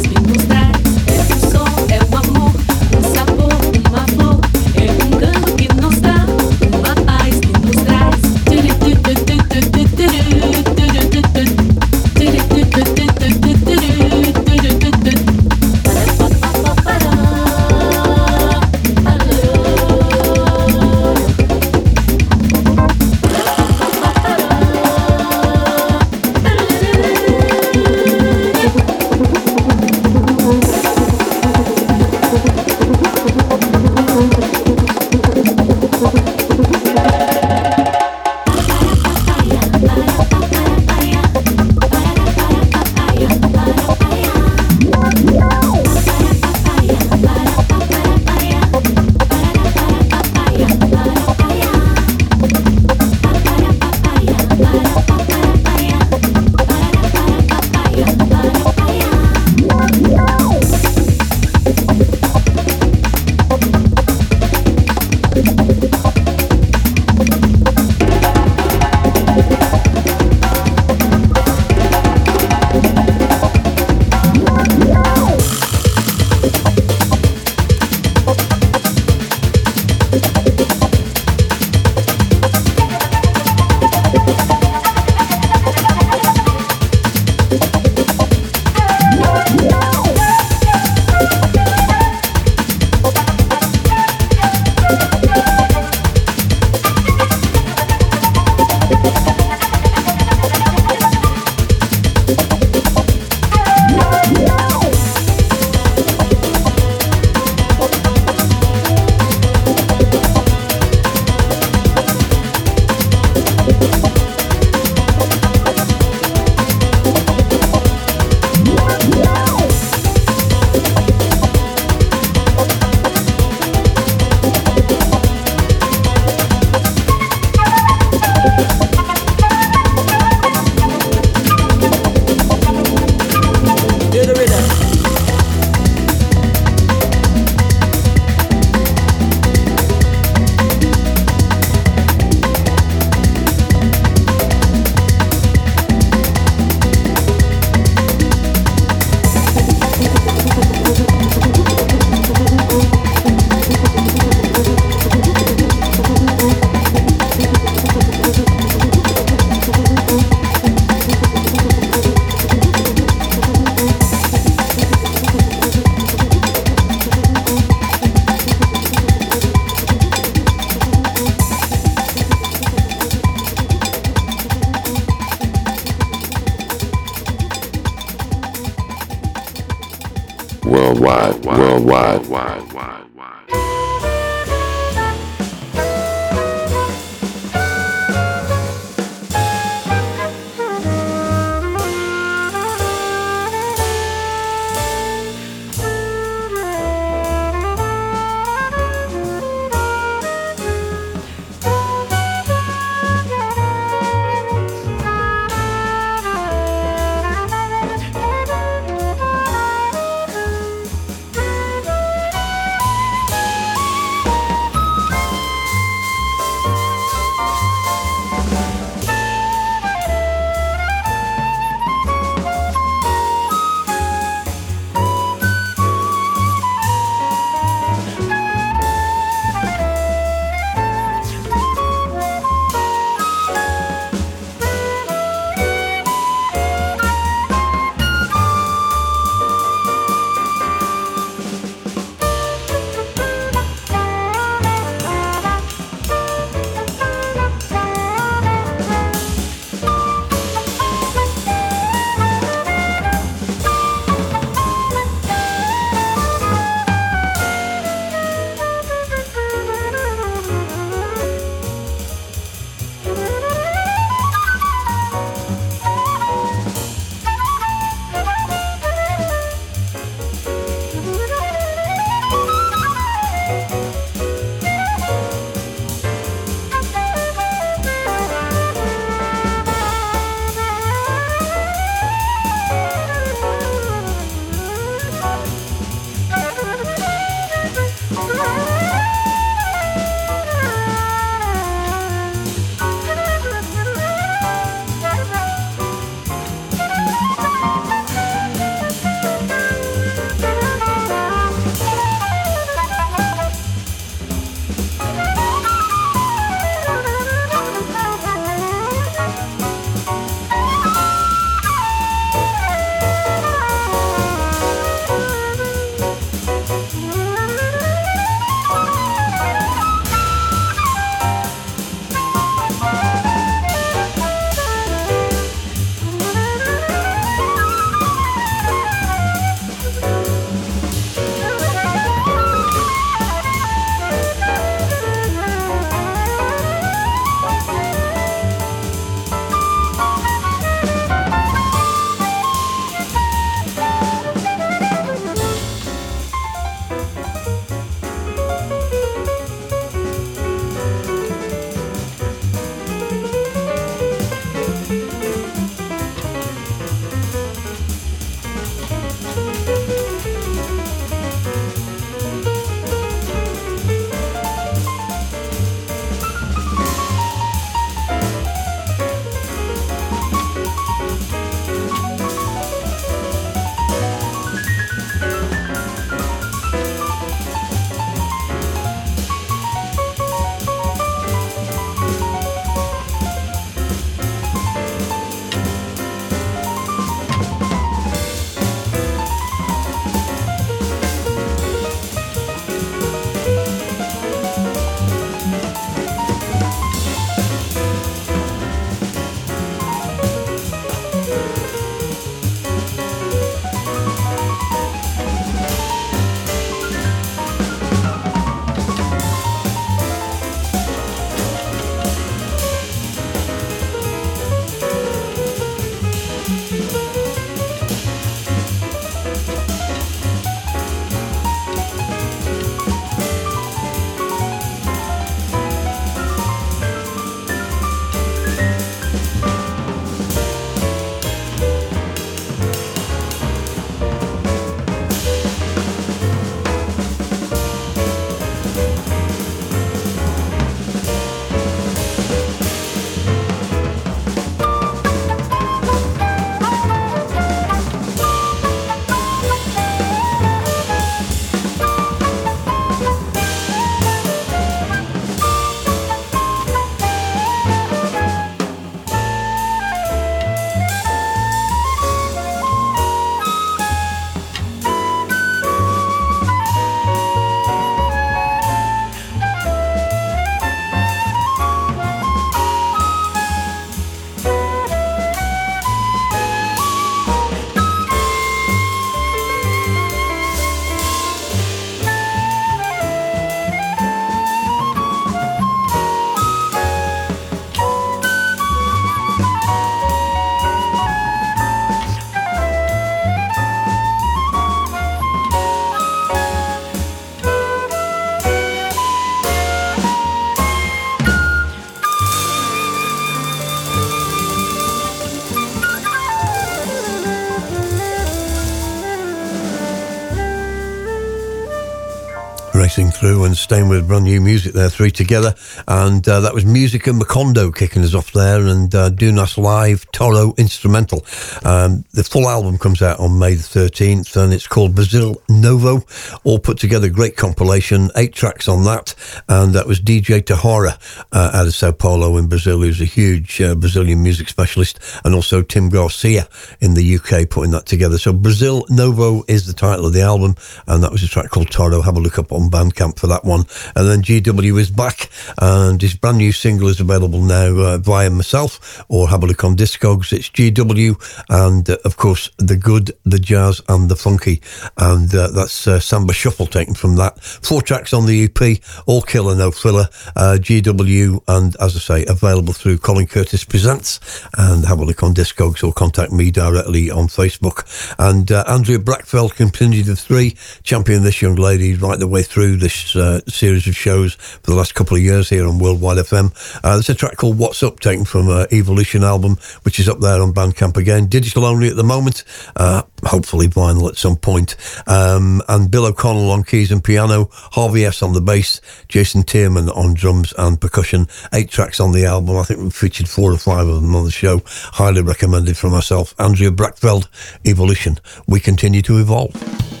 Racing through and staying with brand new music there, three together. And uh, that was Music and Macondo kicking us off there and uh, doing us live Toro instrumental. Um, the full album comes out on May the 13th and it's called Brazil Novo, all put together, great compilation, eight tracks on that. And that was DJ Tahora uh, out of Sao Paulo in Brazil, who's a huge uh, Brazilian music specialist, and also Tim Garcia in the UK putting that together. So Brazil Novo is the title of the album, and that was a track called Toro. Have a look up on Bandcamp for that one. And then GW is back, and his brand new single is available now uh, via myself, or have a look on Discogs. It's GW, and uh, of course, the good, the jazz, and the funky. And uh, that's uh, Samba Shuffle taken from that. Four tracks on the EP, all killer, no filler. Uh, GW, and as I say, available through Colin Curtis Presents. And have a look on Discogs or contact me directly on Facebook. And uh, Andrea Brachfeld continued the three, champion this young lady right the way through this uh, series of shows for the last couple of years here on Worldwide FM. Uh, there's a track called What's Up, taken from uh, Evolution album, which is up there on Bandcamp again. Digital only at the moment, uh, hopefully vinyl at some point. Um, and Bill O'Connell on keys and piano, Harvie S on the bass, Jason Tiemann on drums and percussion. Eight tracks on the album. I think we featured four or five of them on the show. Highly recommended for myself. Andrea Brachfeld, Evolution. We continue to evolve.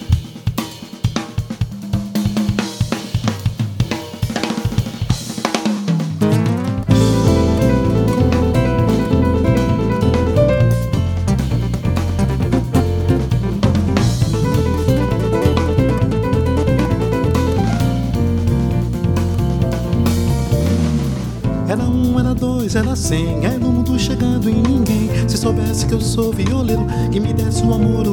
Dois, era cem, era o mundo chegando em ninguém. Se soubesse que eu sou violeiro, que me desse o amor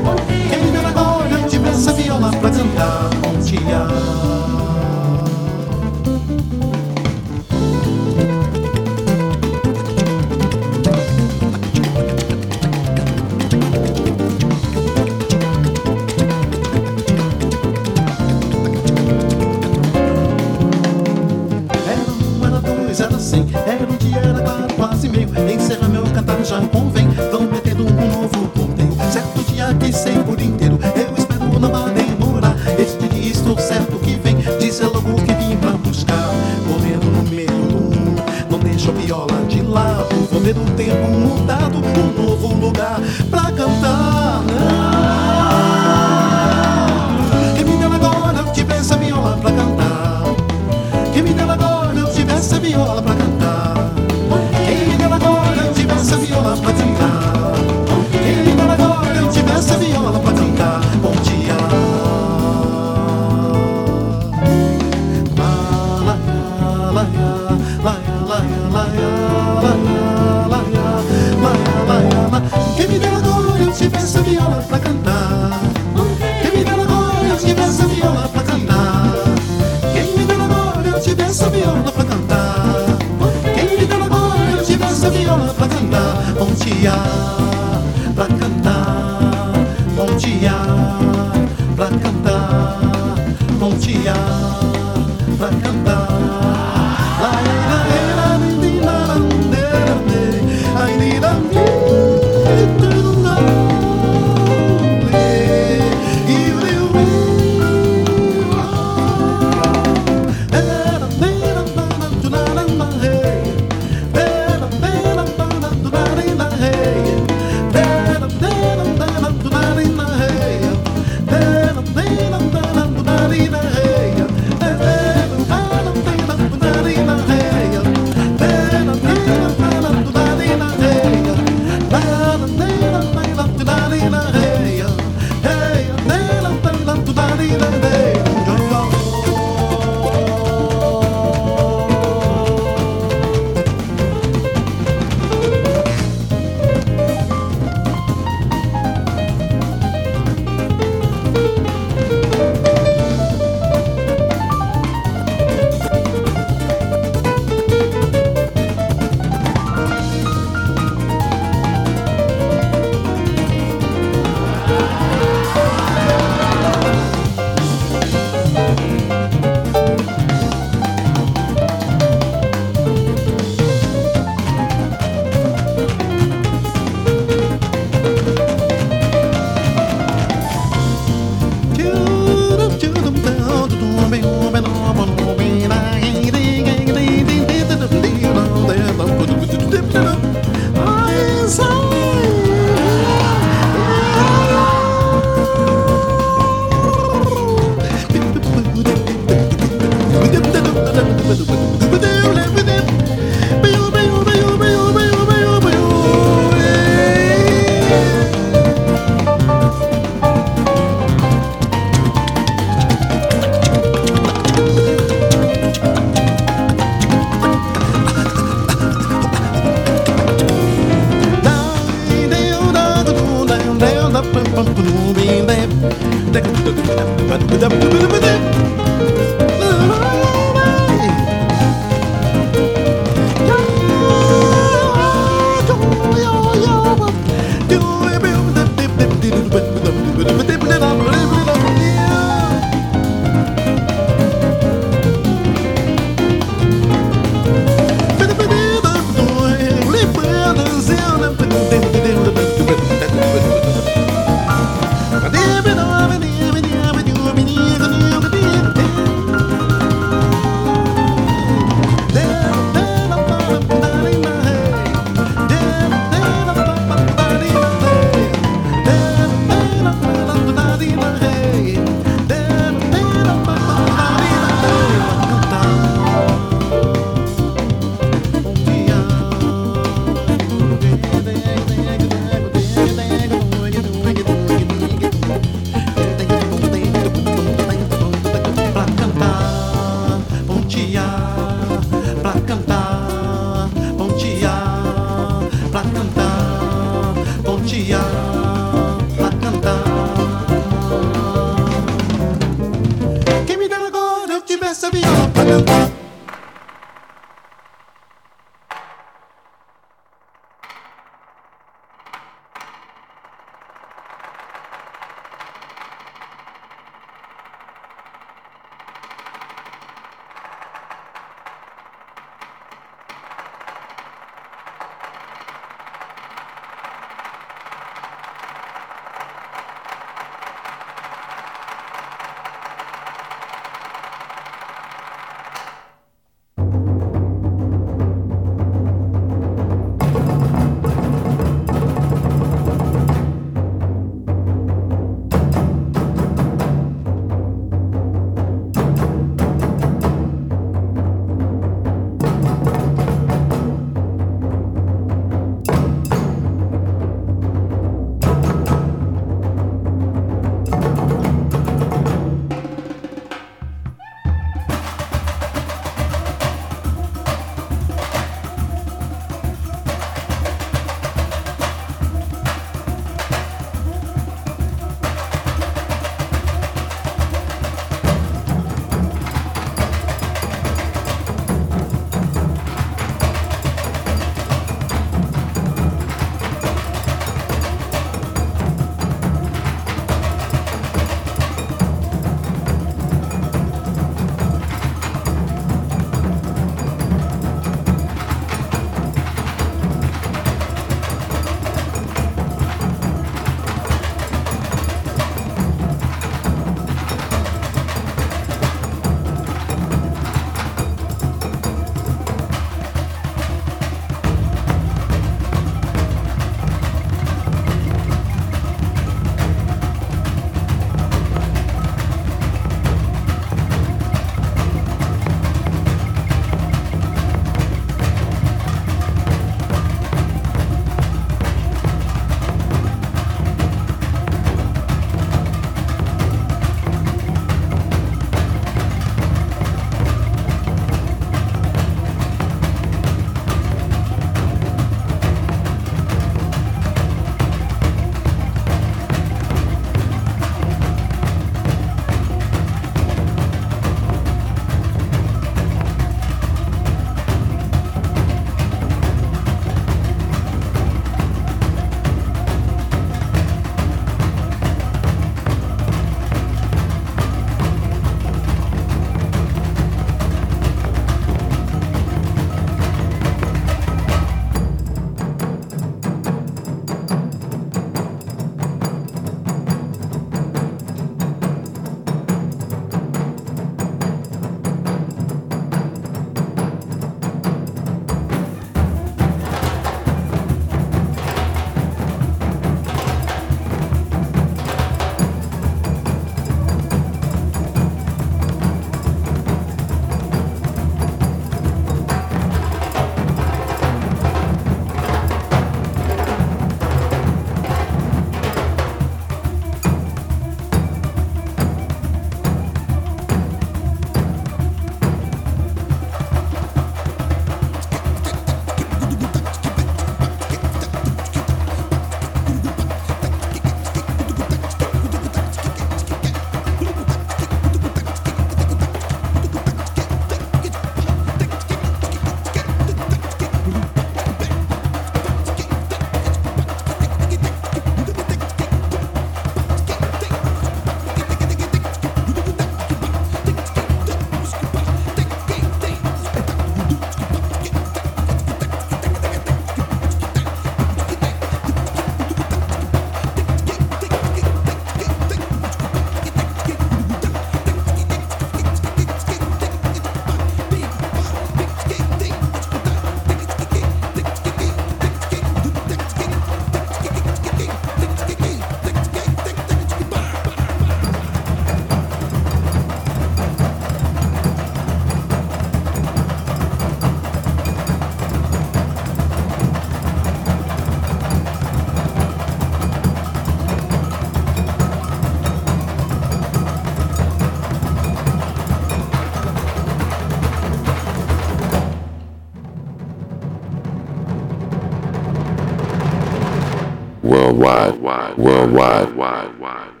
worldwide, worldwide, worldwide.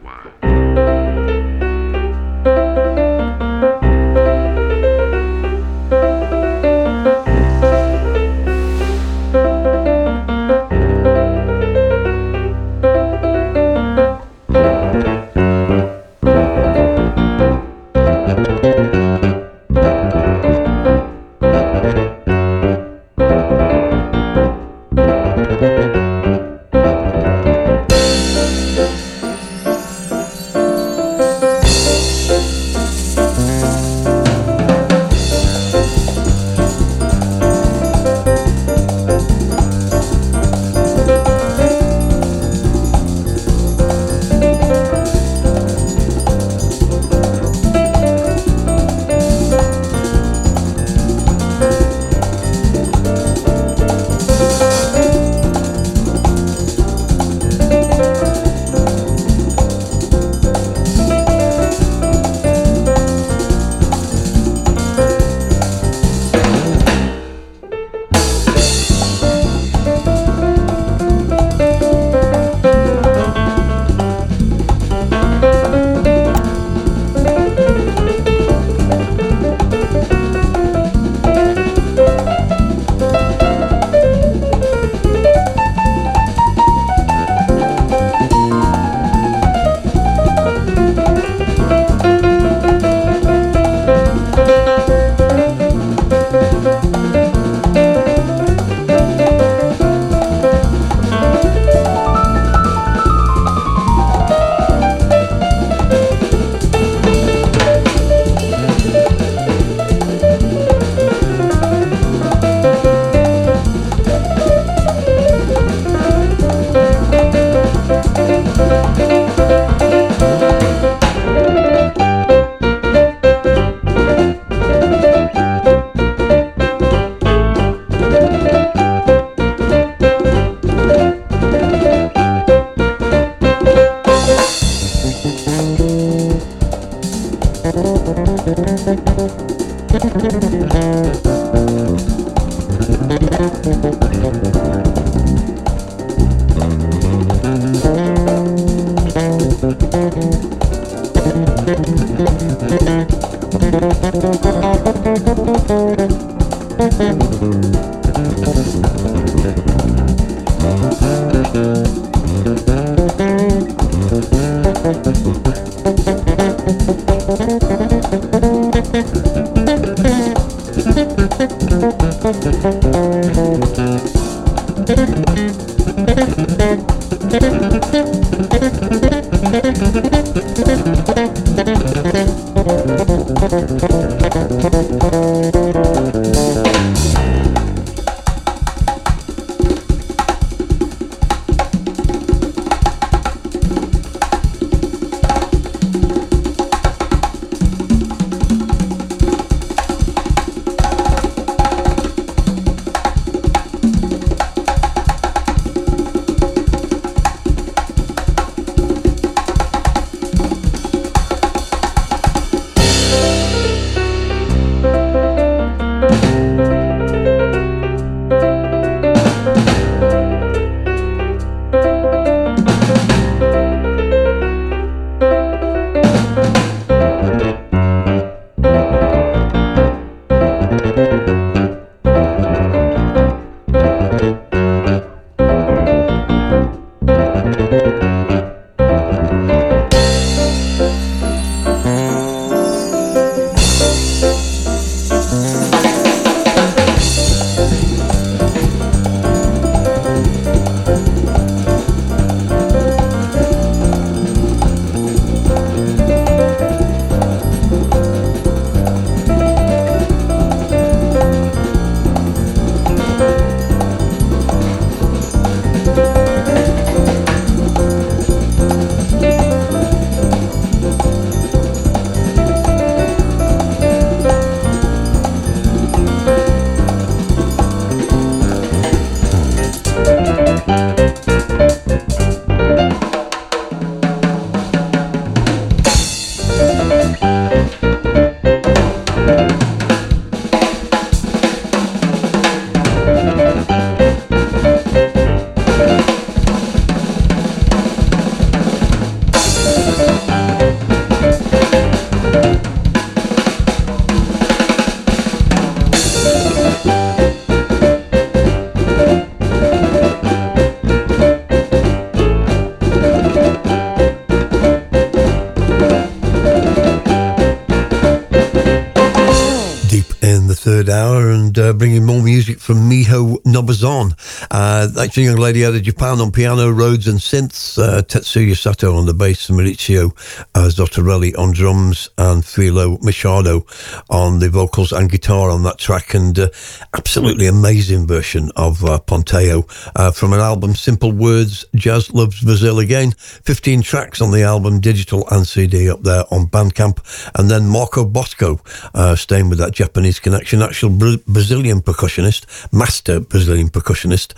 Uh, a young lady out of Japan on piano, Rhodes and synths, uh, Tetsuya Sato on the bass, Maurizio uh, Zottarelli on drums, and Filó Machado on the vocals and guitar on that track. And uh, absolutely amazing version of uh, Ponteio uh, from an album, Simple Words, Jazz Loves Brazil again. 15 tracks on the album, digital and CD up there on Bandcamp. And then Marco Bosco, uh, staying with that Japanese connection, actual Bra- Brazilian percussionist, master Brazilian percussionist,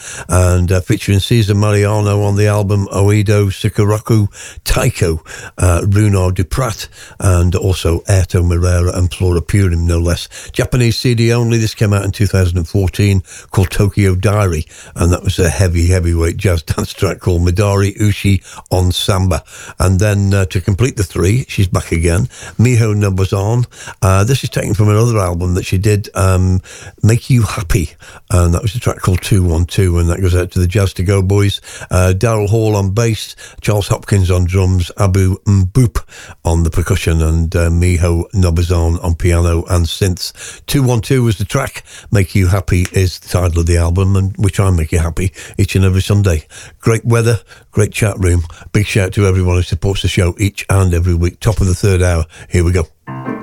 and uh, featuring Cesar Mariano on the album, Oedo Sikaraku, Taiko, uh, Duprat, and also Airto Moreira and Flora Purim, no less. Japanese CD only. This came out in 2014 called Tokyo Diary, and that was a heavy, heavyweight jazz dance track called Midari Ushi on Samba. And then uh, to complete the three, she's back again. Miho Nobuzane. Uh, this is taken from another album that she did, um, Make You Happy, and that was a track called 212, and that goes out to the Jazz to Go boys. Uh, Daryl Hall on bass, Charles Hopkins on drums, Abu Mboop on the percussion, and uh, Miho Nobuzane on piano and synths. 212 was the track. Make You Happy is the title of the album, and we try and make you happy each and every Sunday. Great weather, great chat room. Big shout out to everyone who supports the show each and every week. Top of the third hour. Here we go.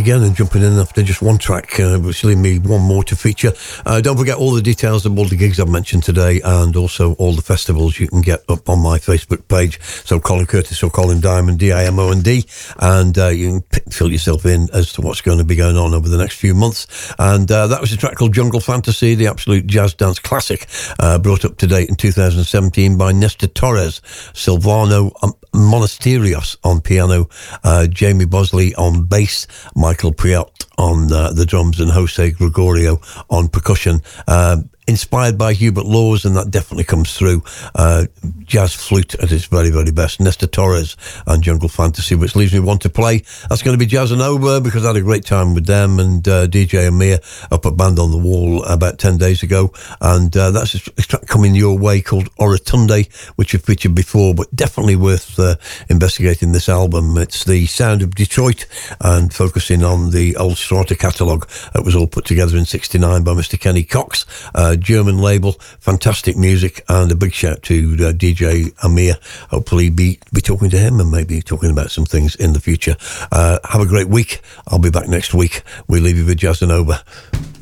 Again and jumping in after just one track, uh, which leave me one more to feature. Uh, don't forget all the details of all the gigs I've mentioned today and also all the festivals you can get up on my Facebook page. So Colin Curtis or Colin Diamond, D-I-M-O-N-D, and uh, you can fill yourself in as to what's going to be going on over the next few months. And uh, that was a track called Jungle Fantasy, the absolute jazz dance classic, uh, brought up to date in 2017 by Nestor Torres, Silvano um, Monasterios on piano, uh, Jamie Bosley on bass, Michael Priot on uh, the drums, and Jose Gregorio on percussion. Uh, inspired by Hubert Laws, and that definitely comes through. Uh, jazz flute at its very, very best. Nestor Torres and Jungle Fantasy, which leaves me one to play. That's going to be Jazzanova because I had a great time with them and uh, DJ Amir up at Band on the Wall about 10 days ago. And uh, that's a track coming your way called Oratunde, which you've featured before, but definitely worth uh, investigating this album. It's the sound of Detroit and focusing on the old Strata catalogue that was all put together in 69 by Mr. Kenny Cox. Uh, German label, fantastic music, and a big shout to uh, DJ Amir. Hopefully, be be talking to him and maybe talking about some things in the future. Uh, have a great week. I'll be back next week. We leave you with Jazzanova.